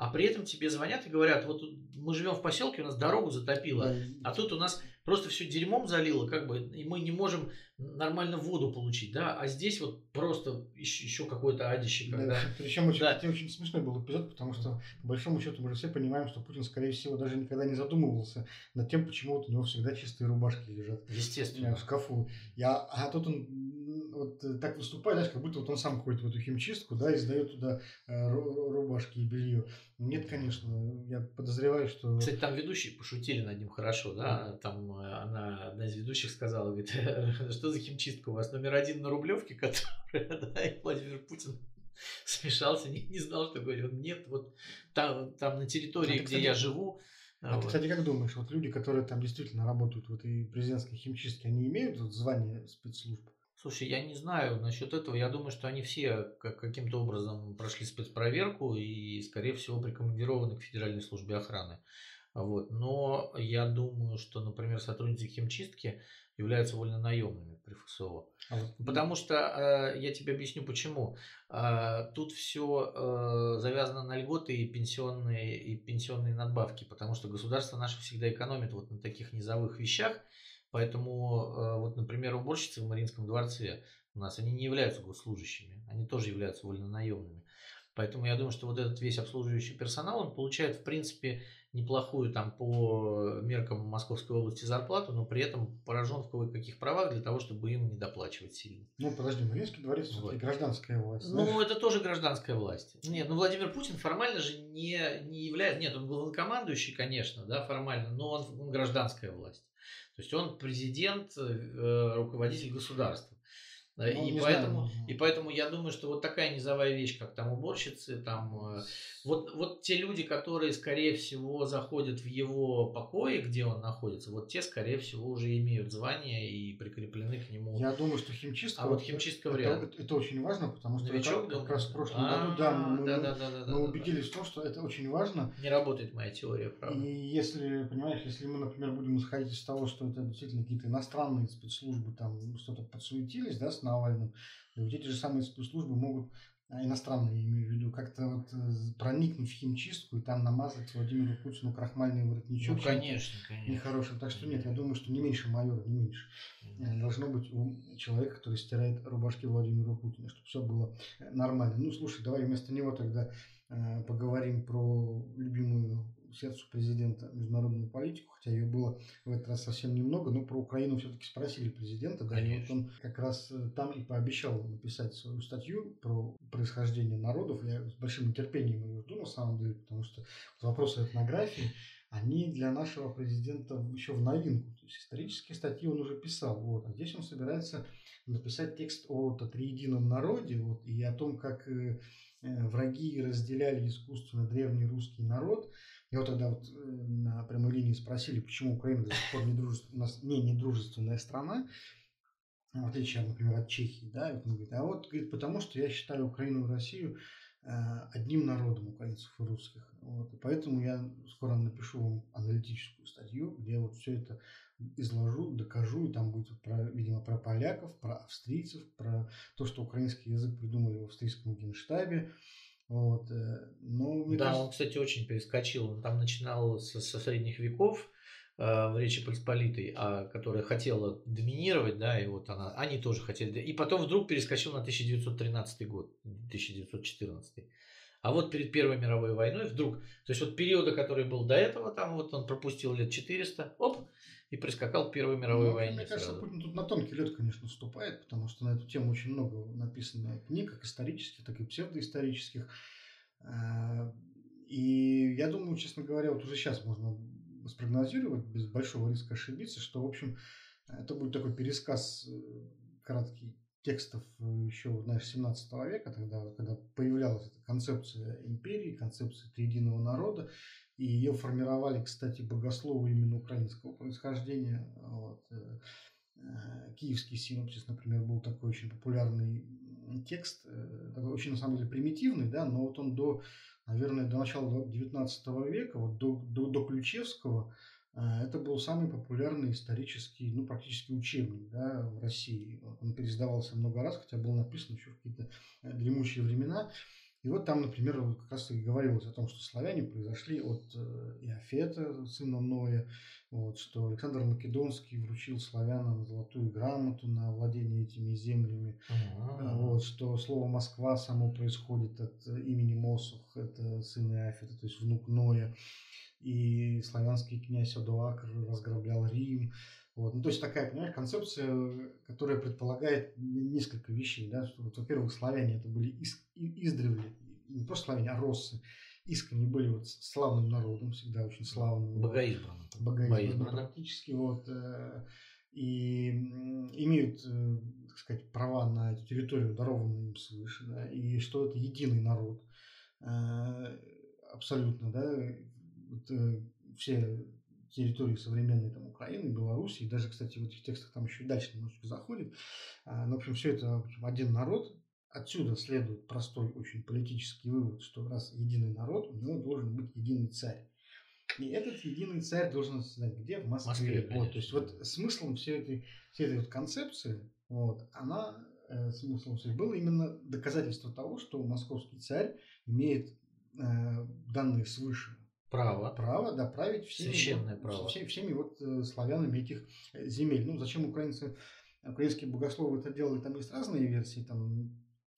а при этом тебе звонят и говорят, вот мы живем в поселке, у нас дорогу затопило, а тут у нас просто все дерьмом залило, как бы, и мы не можем нормально воду получить, да, а здесь вот просто еще, еще какое-то адище. Когда... Да,
причем очень, да. очень смешной был эпизод, потому что, по большому счету, мы же все понимаем, что Путин, скорее всего, даже никогда не задумывался над тем, почему вот у него всегда чистые рубашки лежат.
Естественно.
В шкафу. Я, а тут он вот э, так выступает, знаешь, как будто вот он сам ходит в эту химчистку, да, и сдает туда э, рубашки и белье. Нет, конечно, я подозреваю, что...
Кстати, там ведущие пошутили над ним хорошо, да, там э, она, одна из ведущих сказала, говорит, что за химчистка у вас, номер один на Рублевке, которая, да, и Владимир Путин смешался, не, не знал, что говорит. Нет, вот там, там на территории, а где кстати, я живу,
а вот. ты, кстати, как думаешь, вот люди, которые там действительно работают в этой президентской химчистке, они имеют вот звание спецслужб?
Слушай, я не знаю насчет этого. Я думаю, что они все каким-то образом прошли спецпроверку и, скорее всего, прикомандированы к Федеральной службе охраны. Вот. Но я думаю, что, например, сотрудники химчистки являются вольнонаемными при ФСО. А вот. Потому что э, я тебе объясню почему. Э, тут все э, завязано на льготы и пенсионные, и пенсионные надбавки, потому что государство наше всегда экономит вот на таких низовых вещах. Поэтому, э, вот, например, уборщицы в Мариинском дворце у нас, они не являются госслужащими, они тоже являются вольнонаемными. Поэтому я думаю, что вот этот весь обслуживающий персонал, он получает, в принципе, неплохую там по меркам Московской области зарплату, но при этом поражен в кое-каких правах для того, чтобы им не доплачивать сильно.
Ну, подожди, Мариинский дворец вот. гражданская власть.
Ну, знаешь? это тоже гражданская власть. Нет, ну Владимир Путин формально же не, не является... Нет, он главнокомандующий, конечно, да, формально, но он, он гражданская власть. То есть он президент, э, руководитель государства. Ну, и, поэтому, знаю. и поэтому я думаю, что вот такая низовая вещь, как там уборщицы, там э, вот, вот те люди, которые, скорее всего, заходят в его покои, где он находится, вот те, скорее всего, уже имеют звание и прикреплены к нему.
Я думаю, что химчистка.
А вот химчистка
вряд это, это очень важно, потому что Новичок, как, как раз в прошлом а, году, да, мы, да, да, да, да, мы да, убедились да. в том, что это очень важно.
Не работает моя теория, правда.
И если, понимаешь, если мы, например, будем исходить из того, что это действительно какие-то иностранные спецслужбы там что-то подсуетились, да, с Навальным. И вот эти же самые спецслужбы могут а, иностранные, я имею в виду, как-то вот э, проникнуть в химчистку и там намазать Владимиру Путину крахмальный воротничок.
Ну, конечно, конечно.
Нехорошим. Так что нет, я думаю, что не меньше майора, не меньше. Э, должно быть у человека, который стирает рубашки Владимира Путина, чтобы все было э, нормально. Ну, слушай, давай вместо него тогда поговорим про любимую сердцу президента международную политику, хотя ее было в этот раз совсем немного, но про Украину все-таки спросили президента, да, и вот он как раз э, там и пообещал написать свою статью про происхождение народов. Я с большим нетерпением ее жду на самом деле, потому что вопросы этнографии, они для нашего президента еще в новинку. То есть исторические статьи он уже писал, вот, а здесь он собирается написать текст о триедином народе, вот, и о том, как э, э, враги разделяли искусственно древний русский народ, вот тогда вот э, на прямой линии спросили, почему Украина до сих пор не дружеств... у нас не недружественная страна, в отличие, например, от Чехии, да, и он говорит, а вот, говорит, потому что я считаю Украину и Россию э, одним народом украинцев и русских. Вот, и поэтому я скоро напишу вам аналитическую статью, где вот все это изложу, докажу, и там будет, про, видимо, про поляков, про австрийцев, про то, что украинский язык придумали в австрийском генштабе, вот. Э, но,
да, кажется... он, кстати, очень перескочил. Он там начинал со, со средних веков э, в Речи Посполитой, а, которая хотела доминировать, да, и вот она, они тоже хотели. И потом вдруг перескочил на 1913 год, 1914. А вот перед Первой мировой войной вдруг, то есть вот периода, который был до этого, там вот он пропустил лет 400, оп, и прискакал к Первой мировой ну, войне.
Мне кажется, сразу. Путин тут на тонкий лед, конечно, вступает, потому что на эту тему очень много написано книг, как исторических, так и псевдоисторических. А, и я думаю, честно говоря, вот уже сейчас можно спрогнозировать без большого риска ошибиться, что, в общем, это будет такой пересказ э, краткий текстов еще, знаешь, 17 века, тогда, когда появлялась эта концепция империи, концепция триединого народа, и ее формировали, кстати, богословы именно украинского происхождения. Вот. Э, э, киевский синопсис, например, был такой очень популярный текст, э, такой очень, на самом деле, примитивный, да, но вот он до, наверное, до начала 19 века, вот до, до, до Ключевского, это был самый популярный исторический, ну, практически учебник да, в России. Он пересдавался много раз, хотя был написан еще в какие-то дремучие времена. И вот там, например, как раз и говорилось о том, что славяне произошли от э, Иофета, сына Ноя, вот, что Александр Македонский вручил славянам золотую грамоту на владение этими землями, А-а-а. вот, что слово Москва само происходит от имени Мосух, это сын Иофета, то есть внук Ноя, и славянский князь Одуакр разграблял Рим, вот. Ну, то есть такая, понимаешь, концепция, которая предполагает несколько вещей. Да? Что, вот, во-первых, славяне это были из, издревле, не просто славяне, а россы. Искренне были вот славным народом, всегда очень славным.
Богоизбранным.
Богоизбранным практически. Вот, э, и имеют, э, так сказать, права на эту территорию, дарованную им свыше. Да? И что это единый народ. Э, абсолютно, да. Вот, все территории современной там, Украины, Беларуси, и даже, кстати, в этих текстах там еще дальше немножечко заходит. А, но, в общем, все это в общем, один народ. Отсюда следует простой очень политический вывод, что раз единый народ, у него должен быть единый царь. И этот единый царь должен знать где? В Москве.
Москве,
вот, то есть вот смыслом всей этой, всей этой вот концепции, вот, она э, смыслом всей было именно доказательство того, что московский царь имеет э, данные свыше
Право.
право да, править всеми,
Священное
вот,
право.
всеми, всеми вот э, славянами этих э, земель. Ну, зачем украинцы, украинские богословы это делали, там есть разные версии. Там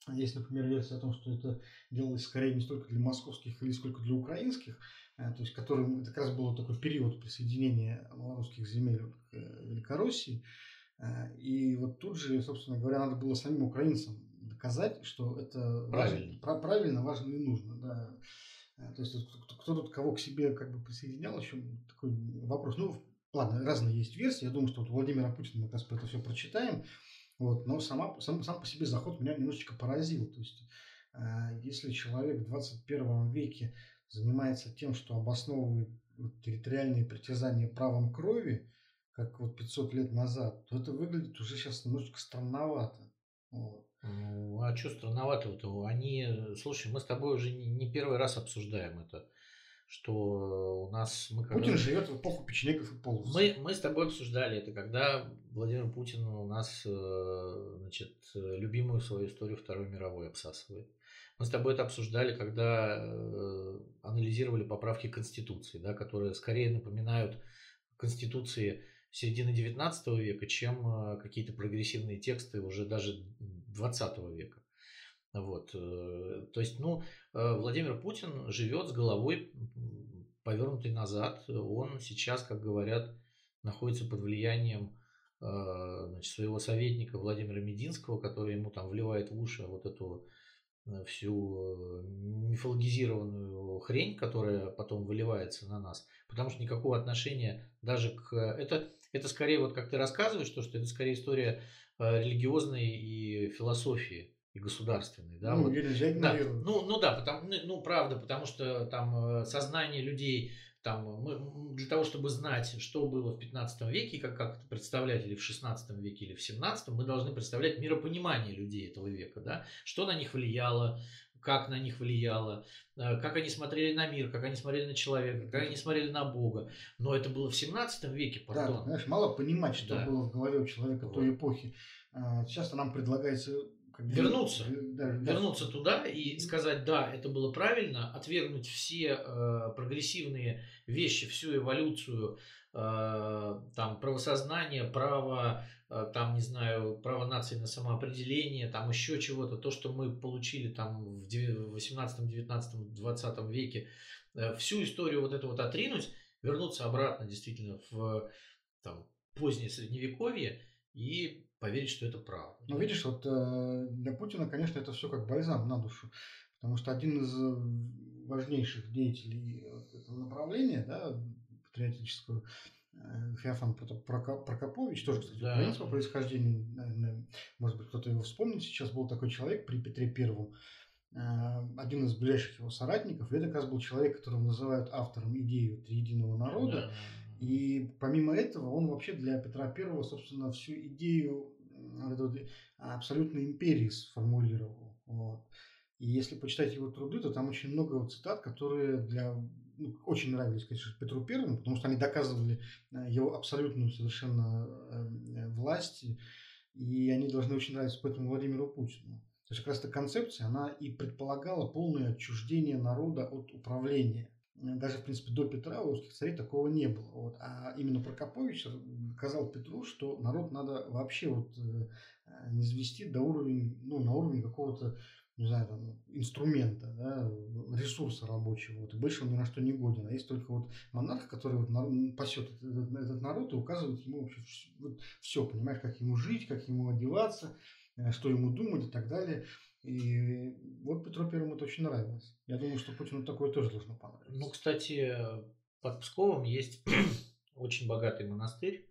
есть, например, версия о том, что это делалось скорее не столько для московских или сколько для украинских, э, то есть которым это как раз был такой период присоединения малорусских земель к Великороссии. И вот тут же, собственно говоря, надо было самим украинцам доказать, что это
Правильно.
важно, пра- правильно, важно и нужно. Да. Э, То есть кто, тут кого к себе как бы присоединял, еще такой вопрос. Ну, ладно, разные есть версии. Я думаю, что вот Владимира Путина мы как раз это все прочитаем. Вот, но сама, сам, сам по себе заход меня немножечко поразил. То есть, э, если человек в 21 веке занимается тем, что обосновывает территориальные притязания правом крови, как вот 500 лет назад, то это выглядит уже сейчас немножечко странновато. Вот.
Ну, а что странноватого-то? Они, слушай, мы с тобой уже не, первый раз обсуждаем это, что у нас... Мы когда-
Путин живет в эпоху печенегов и половцев.
Мы, мы с тобой обсуждали это, когда Владимир Путин у нас, э, значит, э, любимую свою историю Второй мировой обсасывает. Мы с тобой это обсуждали, когда э, анализировали поправки Конституции, да, которые скорее напоминают Конституции середины 19 века, чем э, какие-то прогрессивные тексты уже даже 20 века. Вот. э, То есть, ну, э, Владимир Путин живет с головой повернутой назад. Он сейчас, как говорят, находится под влиянием э, значит, своего советника Владимира Мединского, который ему там вливает в уши вот эту всю мифологизированную хрень, которая потом выливается на нас. Потому что никакого отношения даже к... Это, это скорее, вот как ты рассказываешь, то, что это скорее история э, религиозной и философии, и государственной. Да,
ну,
вот.
нельзя
Да, ну, ну да, потому, ну, ну, правда, потому что там э, сознание людей, там, мы, м, для того, чтобы знать, что было в 15 веке, как, как это представлять, или в 16 веке, или в 17, мы должны представлять миропонимание людей этого века, да, что на них влияло, как на них влияло, э, как они смотрели на мир, как они смотрели на человека, как они смотрели на Бога. Но это было в 17 веке,
Да,
пардон.
знаешь, мало понимать, что
Да.
было в голове у человека
Вот.
той эпохи. А, Часто нам предлагается
Вернуться.
э, да, да,
вернуться туда и сказать, да, это было правильно, отвергнуть все э, прогрессивные вещи, всю эволюцию, э, там, правосознание, право, э, там, не знаю, право нации на самоопределение, там, еще чего-то, то, что мы получили там в девя- в 18, 19, 20 веке, э, всю историю вот эту вот отринуть, вернуться обратно действительно в там, позднее средневековье и поверить, что это правда.
Ну, видишь, вот э, для Путина, конечно, это все как бальзам на душу. Потому что один из э, важнейших деятелей вот этого направления, да, патриотического, э, Феофан Прокопович, тоже, кстати,
Да.
украинец по происхождению, наверное, может быть, кто-то его вспомнит. Сейчас был такой человек при Петре Первом, э, один из ближайших его соратников. И это как раз был человек, которого называют автором идеи вот единого народа.
Да.
И помимо этого, он вообще для Петра Первого, собственно, всю идею абсолютной империи сформулировал. Вот. И если почитать его труды, то там очень много цитат, которые для ну, очень нравились, конечно, Петру Первому, потому что они доказывали э, его абсолютную совершенно э, власть, и они должны очень нравиться поэтому Владимиру Путину. То есть как раз эта концепция, она и предполагала полное отчуждение народа от управления. Э, Даже, в принципе, до Петра у русских царей такого не было. Вот. А именно Прокопович сказал Петру, что народ надо вообще вот э, не звести до уровня, ну, на уровень какого-то, не знаю, там, инструмента, да, ресурса рабочего. Вот. Больше он ни на что не годен. А есть только вот монарх, который вот пасет этот, этот народ и указывает ему вообще все, понимаешь, как ему жить, как ему одеваться, э, что ему думать и так далее. И вот Петру Первому это очень нравилось. Я думаю, что Путину такое тоже должно понравиться.
Ну, кстати, под Псковом есть очень богатый монастырь,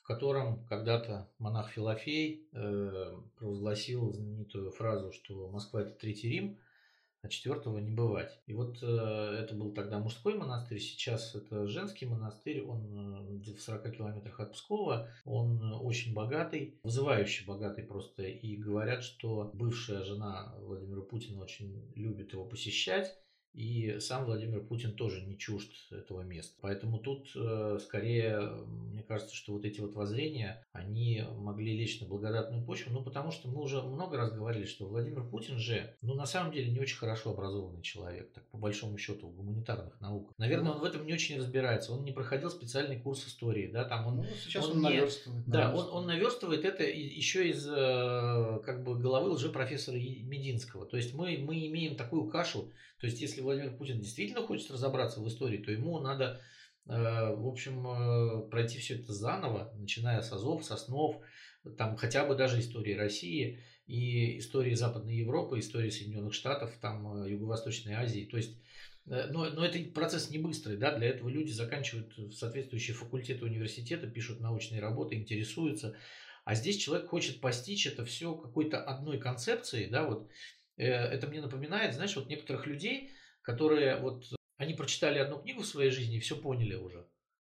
в котором когда-то монах Филофей э, провозгласил знаменитую фразу, что Москва это Третий Рим, а четвертого не бывать. И вот э, это был тогда мужской монастырь, сейчас это женский монастырь, он э, в 40 километрах от Пскова, он э, очень богатый, вызывающий богатый просто, и говорят, что бывшая жена Владимира Путина очень любит его посещать, И сам Владимир Путин тоже не чужд этого места. Поэтому тут э, скорее, мне кажется, что вот эти вот воззрения, они могли лечь на благодатную почву. Ну, потому что мы уже много раз говорили, что Владимир Путин же, ну, на самом деле, не очень хорошо образованный человек, так по большому счету, в гуманитарных науках. Наверное, он в этом не очень разбирается. Он не проходил специальный курс истории, да, там он... Ну,
сейчас он, он наверстывает.
Да, он, он наверстывает это еще из э, как бы головы лжепрофессора Мединского. То есть мы, мы имеем такую кашу, то есть, если Владимир Путин действительно хочет разобраться в истории, то ему надо, э, в общем, э, пройти все это заново, начиная с Азов, с основ, там хотя бы даже истории России и истории Западной Европы, истории Соединенных Штатов, там э, Юго-Восточной Азии. То есть но, но это процесс не быстрый, да, для этого люди заканчивают соответствующие факультеты университета, пишут научные работы, интересуются. А здесь человек хочет постичь это все какой-то одной концепцией, да, вот это мне напоминает, знаешь, вот некоторых людей, которые вот, они прочитали одну книгу в своей жизни и все поняли уже.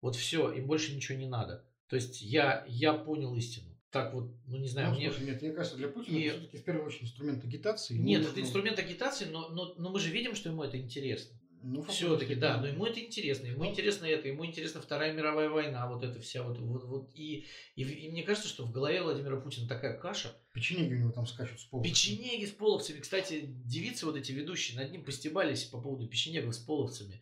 Вот все, им больше ничего не надо. То есть я, я понял истину. Так вот, ну не знаю,
ну,
мне...
Слушай, нет, мне кажется, для Путина и... это все-таки в первую очередь инструмент агитации.
Нет, нужно... это инструмент агитации, но, но, но мы же видим, что ему это интересно. Ну, Все-таки, да, но ему это интересно. Ему ну, интересно это, ему интересна Вторая мировая война, вот эта вся вот, вот, вот. И, и, и мне кажется, что в голове Владимира Путина такая каша.
Печенеги у него там скачут с половцами.
Печенеги с половцами. Кстати, девицы вот эти ведущие над ним постебались по поводу печенегов с половцами.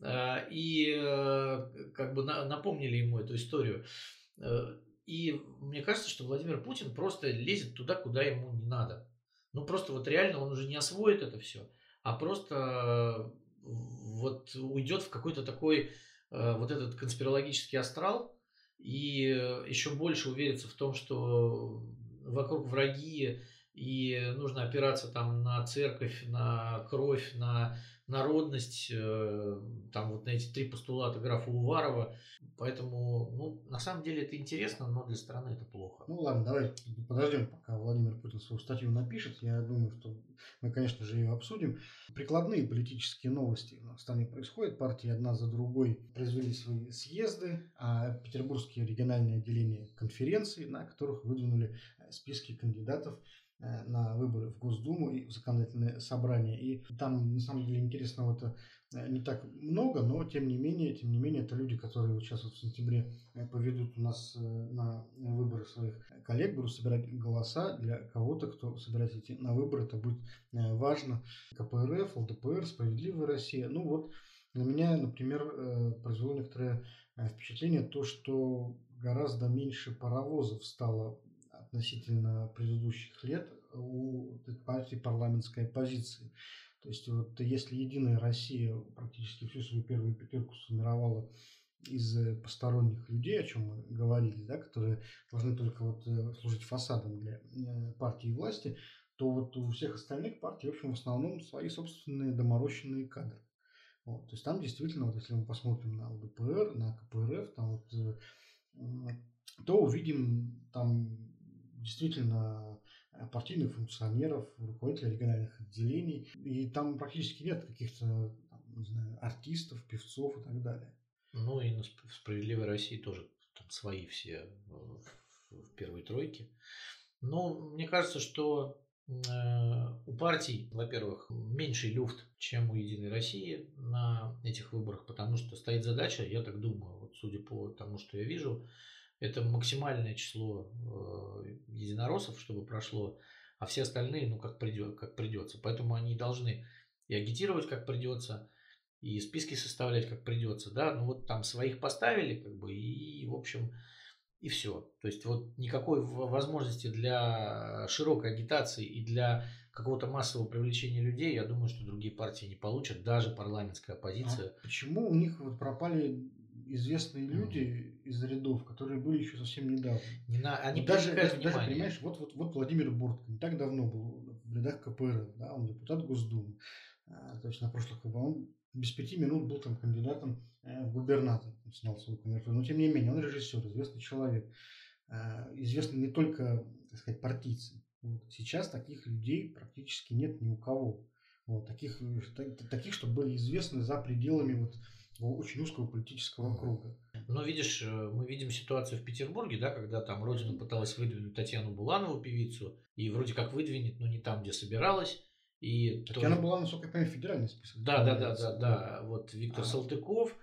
А, и э, как бы напомнили ему эту историю. Э, и мне кажется, что Владимир Путин просто лезет туда, куда ему не надо. Ну, просто вот реально он уже не освоит это все, а просто вот уйдет в какой-то такой э, вот этот конспирологический астрал и э, еще больше уверится в том, что вокруг враги и нужно опираться там на церковь, на кровь, на народность, э, там вот на эти три постулата графа Уварова. Поэтому, ну, на самом деле это интересно, но для страны это плохо.
Ну ладно, давай подождем, пока Владимир Путин свою статью напишет. Я думаю, что мы, конечно же, ее обсудим. Прикладные политические новости в стране происходят. Партии одна за другой произвели свои съезды, а петербургские региональные отделения конференции, на которых выдвинули списки кандидатов на выборы в Госдуму и в законодательное собрание. И там, на самом деле, интересного-то э, не так много, но тем не менее, тем не менее, это люди, которые сейчас вот в сентябре э, поведут у нас на выборы своих коллег, будут собирать голоса для кого-то, кто собирается идти на выборы, это будет важно. КПРФ, ЛДПР, Справедливая Россия. Ну вот, на меня, например, произвело некоторое впечатление то, что гораздо меньше паровозов стало относительно предыдущих лет у партии парламентской оппозиции. То есть вот если Единая Россия практически всю свою первую пятерку сформировала из посторонних людей, о чем мы говорили, да, которые должны только вот э, служить фасадом для э, партии и власти, то вот у всех остальных партий, в общем, в основном свои собственные доморощенные кадры. Вот, то есть там действительно, вот если мы посмотрим на ЛДПР, на КПРФ, там вот, э, то увидим там действительно э, партийных функционеров, руководителей региональных отделений. И там практически нет каких-то не знаю, артистов, певцов и так далее.
Ну и на «Справедливой России» тоже там свои все в первой тройке. Но мне кажется, что э, у партий, во-первых, меньший люфт, чем у Единой России на этих выборах, потому что стоит задача, я так думаю, вот судя по тому, что я вижу, это максимальное число э, единороссов, чтобы прошло, а все остальные, ну, как, придет, как придется. Поэтому они должны и агитировать, как придется, и списки составлять, как придется, да, ну, вот там своих поставили, как бы, и, в общем, и все. То есть, вот никакой возможности для широкой агитации и для какого-то массового привлечения людей, я думаю, что другие партии не получат, даже парламентская оппозиция.
А почему у них вот пропали известные люди mm. из рядов, которые были еще совсем недавно.
Не на, они
даже, даже, даже, понимаешь, вот, вот, вот Владимир Бортко не так давно был в рядах КПР, да, он депутат Госдумы, а, то есть на прошлых выборах, он без пяти минут был там кандидатом э, в губернатор, снял свою кандидатуру, но тем не менее, он режиссер, известный человек, э, известный не только, так сказать, партийцам. Вот. Сейчас таких людей практически нет ни у кого. Вот, таких, таких, чтобы были известны за пределами вот, очень узкого политического круга.
Но видишь, э, мы видим ситуацию в Петербурге, да, когда там Родина пыталась выдвинуть Татьяну Буланову, певицу, и вроде как выдвинет, но не там, где собиралась. И
так тоже... была, насколько я понимаю, федеральный список.
Да, да, да, да, да. Вот Виктор а. Салтыков,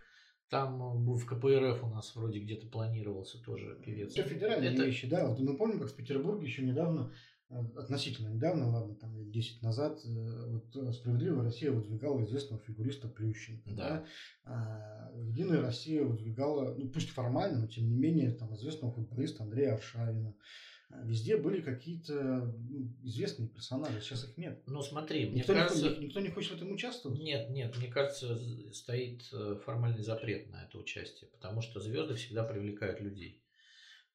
там в КПРФ у нас вроде где-то планировался тоже певец.
Это федеральные это... вещи, да. Вот мы помним, как в Петербурге еще недавно относительно недавно, ладно, там лет 10 назад, э, вот э, «Справедливая Россия» выдвигала известного фигуриста Плющенко. Да. Да? А «Единая Россия» выдвигала, ну пусть формально, но тем не менее, там известного футболиста Андрея Аршавина. Везде были какие-то ну, известные персонажи, сейчас их нет.
Ну смотри,
никто мне кажется... Не, никто не хочет в этом участвовать?
Нет, нет, мне кажется, стоит э, формальный запрет на это участие, потому что звезды всегда привлекают людей.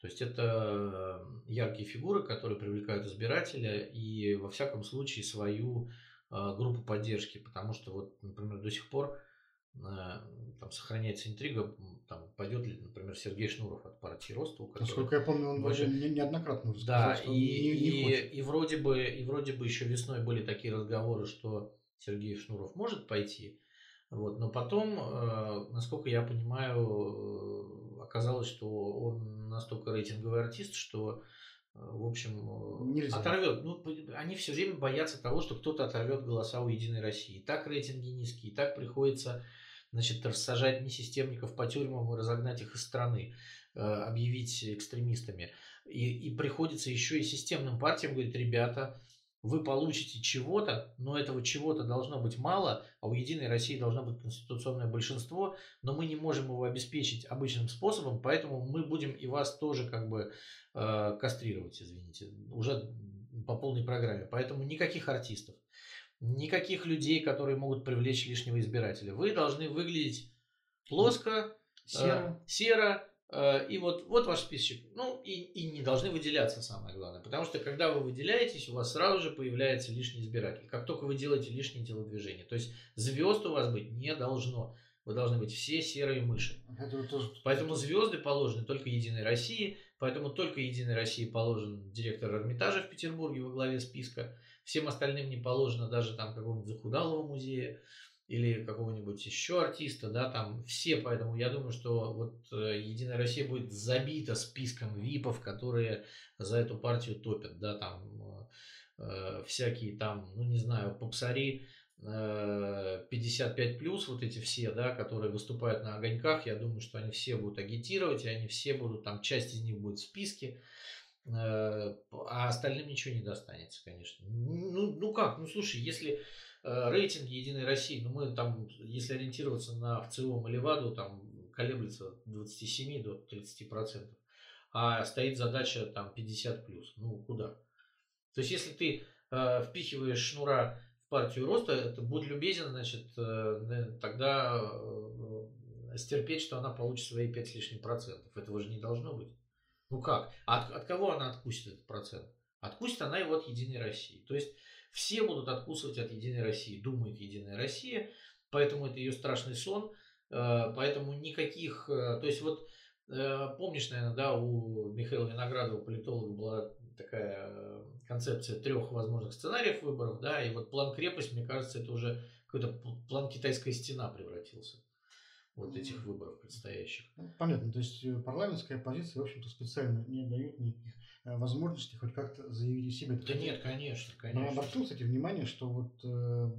То есть это яркие фигуры, которые привлекают избирателя и во всяком случае свою э, группу поддержки, потому что вот, например, до сих пор э, там сохраняется интрига, там пойдет ли, например, Сергей Шнуров от партии Роста, у
Насколько я помню, он больше... неоднократно
уже сказал, да, что и, не, не хочет. и, и вроде бы и вроде бы еще весной были такие разговоры, что Сергей Шнуров может пойти, вот, но потом, э, насколько я понимаю, оказалось, что он настолько рейтинговый артист, что э, в общем, э, Нельзя. оторвет. Ну, они все время боятся того, что кто-то оторвет голоса у Единой России. И так рейтинги низкие, и так приходится значит, рассажать несистемников по тюрьмам и разогнать их из страны, э, объявить экстремистами. И, и приходится еще и системным партиям говорить, ребята, вы получите чего-то, но этого чего-то должно быть мало, а у Единой России должно быть конституционное большинство, но мы не можем его обеспечить обычным способом, поэтому мы будем и вас тоже как бы э, кастрировать, извините, уже по полной программе. Поэтому никаких артистов, никаких людей, которые могут привлечь лишнего избирателя. Вы должны выглядеть плоско, серо, э, серо и вот, вот ваш списочек. Ну, и, и не должны выделяться, самое главное. Потому что, когда вы выделяетесь, у вас сразу же появляется лишний избиратель. Как только вы делаете лишние телодвижения. То есть, звезд у вас быть не должно. Вы должны быть все серые мыши. Тоже... Поэтому звезды положены только Единой России. Поэтому только Единой России положен директор Эрмитажа в Петербурге во главе списка. Всем остальным не положено даже там какого-нибудь захудалого музея или какого-нибудь еще артиста, да, там все, поэтому я думаю, что вот э, Единая Россия будет забита списком випов, которые за эту партию топят, да, там э, всякие там, ну не знаю, попсари э, 55 плюс, вот эти все, да, которые выступают на огоньках, я думаю, что они все будут агитировать, и они все будут, там часть из них будет в списке, э, а остальным ничего не достанется, конечно. Ну, ну как, ну слушай, если Э, рейтинги Единой России, ну мы там, если ориентироваться на ВЦИОМ или ВАДу, там колеблется от 27 до 30 процентов, а стоит задача там 50 плюс. Ну куда? То есть если ты э, впихиваешь шнура в партию роста, это будь любезен, значит, э, тогда э, стерпеть, что она получит свои 5 с лишним процентов. Этого же не должно быть. Ну как? От, от кого она откусит этот процент? Откусит она его от Единой России. То есть все будут откусывать от Единой России, думает Единая Россия, поэтому это ее страшный сон, э, поэтому никаких, э, то есть вот э, помнишь, наверное, да, у Михаила Виноградова, политолога, была такая концепция трех возможных сценариев выборов, да, и вот план крепость, мне кажется, это уже какой-то план китайская стена превратился вот этих выборов предстоящих.
Ну, понятно, то есть парламентская оппозиция, в общем-то, специально не дает никаких возможности хоть как-то заявить о себе.
Да нет, конечно, конечно.
Но обратил, кстати, внимание, что вот э,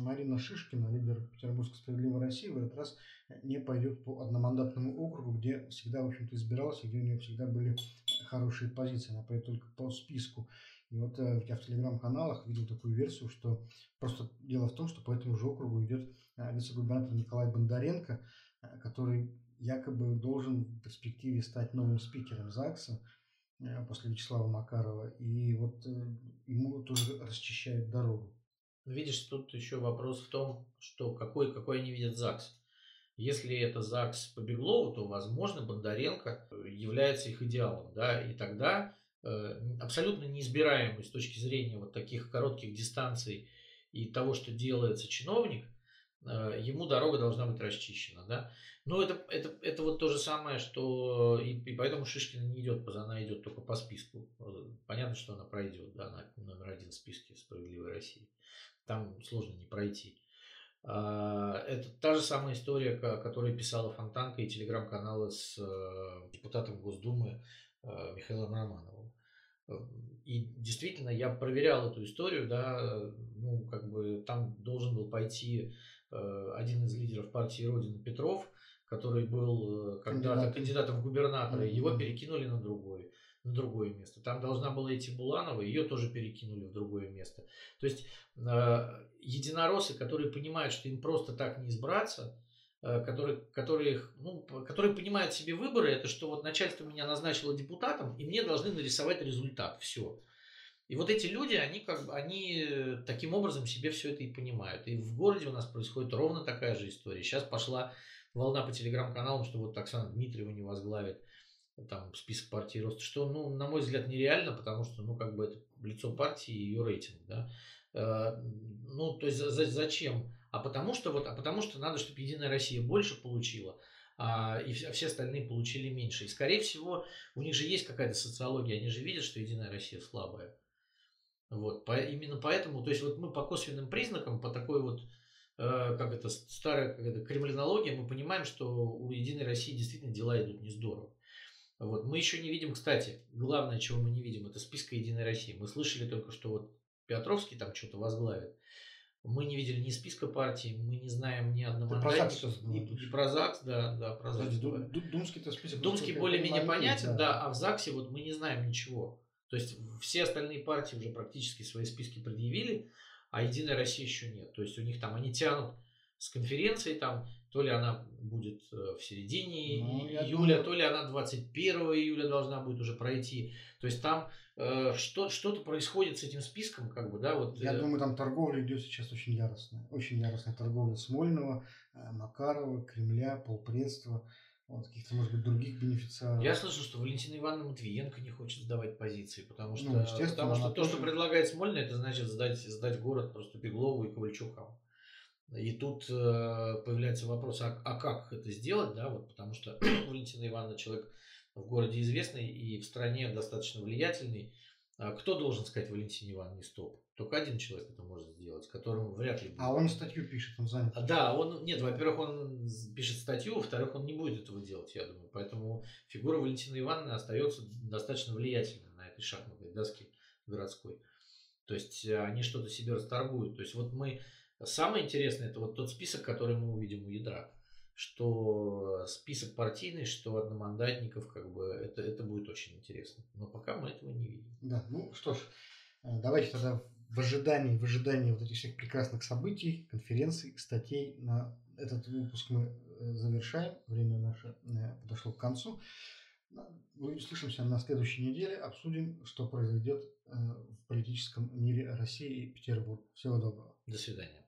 Марина Шишкина, лидер Петербургской справедливой России, в этот раз не пойдет по одномандатному округу, где всегда, в общем-то, избиралась, и где у нее всегда были хорошие позиции. Она пойдет только по списку. И вот э, я в телеграм-каналах видел такую версию, что просто дело в том, что по этому же округу идет э, вице-губернатор Николай Бондаренко, э, который якобы должен в перспективе стать новым спикером ЗАГСа. Э, после Вячеслава Макарова, и вот э, ему тоже расчищают дорогу.
Видишь, тут еще вопрос в том, что какой, какой они видят ЗАГС. Если это ЗАГС по Беглову, то, возможно, Бондаренко является их идеалом, да, и тогда э, абсолютно неизбираемый с точки зрения вот таких коротких дистанций и того, что делается чиновник, э, ему дорога должна быть расчищена, да. Ну, это, это, это вот то же самое, что и, и поэтому Шишкина не идет, она идет только по списку. Понятно, что она пройдет, да, она номер один в списке «Справедливой России». Там сложно не пройти. А, это та же самая история, которую писала Фонтанка и телеграм-каналы с э, депутатом Госдумы э, Михаилом Романовым. И действительно, я проверял эту историю, да, ну, как бы там должен был пойти э, один из лидеров партии Родина Петров, который был э, когда-то кандидатом в губернаторы, mm-hmm. его перекинули на другой на другое место. Там должна была идти Буланова, ее тоже перекинули в другое место. То есть э, единороссы, которые понимают, что им просто так не избраться, э, которые, которые, ну, которые понимают себе выборы, это что вот начальство меня назначило депутатом, и мне должны нарисовать результат. Все. И вот эти люди, они как бы, они таким образом себе все это и понимают. И в городе у нас происходит ровно такая же история. Сейчас пошла волна по телеграм-каналам, что вот Оксана Дмитриева не возглавит там список партии роста, что, ну, на мой взгляд, нереально, потому что, ну, как бы это лицо партии и ее рейтинг, да. Э, ну, то есть за, зачем? А потому что вот, а потому что надо, чтобы Единая Россия больше получила, а, и все, все остальные получили меньше. И, скорее всего, у них же есть какая-то социология, они же видят, что Единая Россия слабая. Вот, по, именно поэтому, то есть вот мы по косвенным признакам, по такой вот э, как это старая как это, кремлинология, мы понимаем, что у Единой России действительно дела идут не здорово. Вот. Мы еще не видим, кстати, главное, чего мы не видим, это списка Единой России. Мы слышали только, что вот Петровский там что-то возглавит. Мы не видели ни списка партий, мы не знаем ни одномандатников. И, и про ЗАГС, да, да, про ЗАГС.
Думский-то список.
Думский более-менее понятен, да. да, а в ЗАГСе вот мы не знаем ничего. То есть все остальные партии уже практически свои списки предъявили, а Единая Россия еще нет. То есть у них там они тянут с конференцией там то ли она будет э, в середине ну, июля, думаю... то ли она 21 июля должна будет уже пройти. То есть там э, что, что-то происходит с этим списком, как бы, да, вот.
Я э... думаю, там торговля идет сейчас очень яростная. Очень яростная торговля Смольного, э, Макарова, Кремля, полпредства. Вот, каких-то, может быть, других бенефициаров.
Я слышу, что Валентина Ивановна Матвиенко не хочет сдавать позиции, потому что, ну, потому что то, что предлагает Смольный, это значит сдать, сдать город просто Беглову и Ковальчукам. И тут э, появляется вопрос, а, а как это сделать, да, вот потому что Валентина Ивановна человек в городе известный и в стране достаточно влиятельный. А кто должен сказать Валентине Ивановне стоп? Только один человек это может сделать, которому вряд ли
будет. А он статью пишет, он занят.
Да, он, нет, во-первых, он пишет статью, во-вторых, он не будет этого делать, я думаю. Поэтому фигура Валентины Ивановны остается достаточно влиятельной на этой шахматной доске городской. То есть э, они что-то себе расторгуют. То есть вот мы Самое интересное, это вот тот список, который мы увидим у ядра. Что список партийный, что одномандатников, как бы, это, это будет очень интересно. Но пока мы этого не видим.
Да, ну что ж, э, давайте тогда в ожидании, в ожидании вот этих всех прекрасных событий, конференций, статей на этот выпуск мы э, завершаем. Время наше э, подошло к концу. Мы услышимся на следующей неделе, обсудим, что произойдет в политическом мире России и Петербурга. Всего доброго.
До свидания.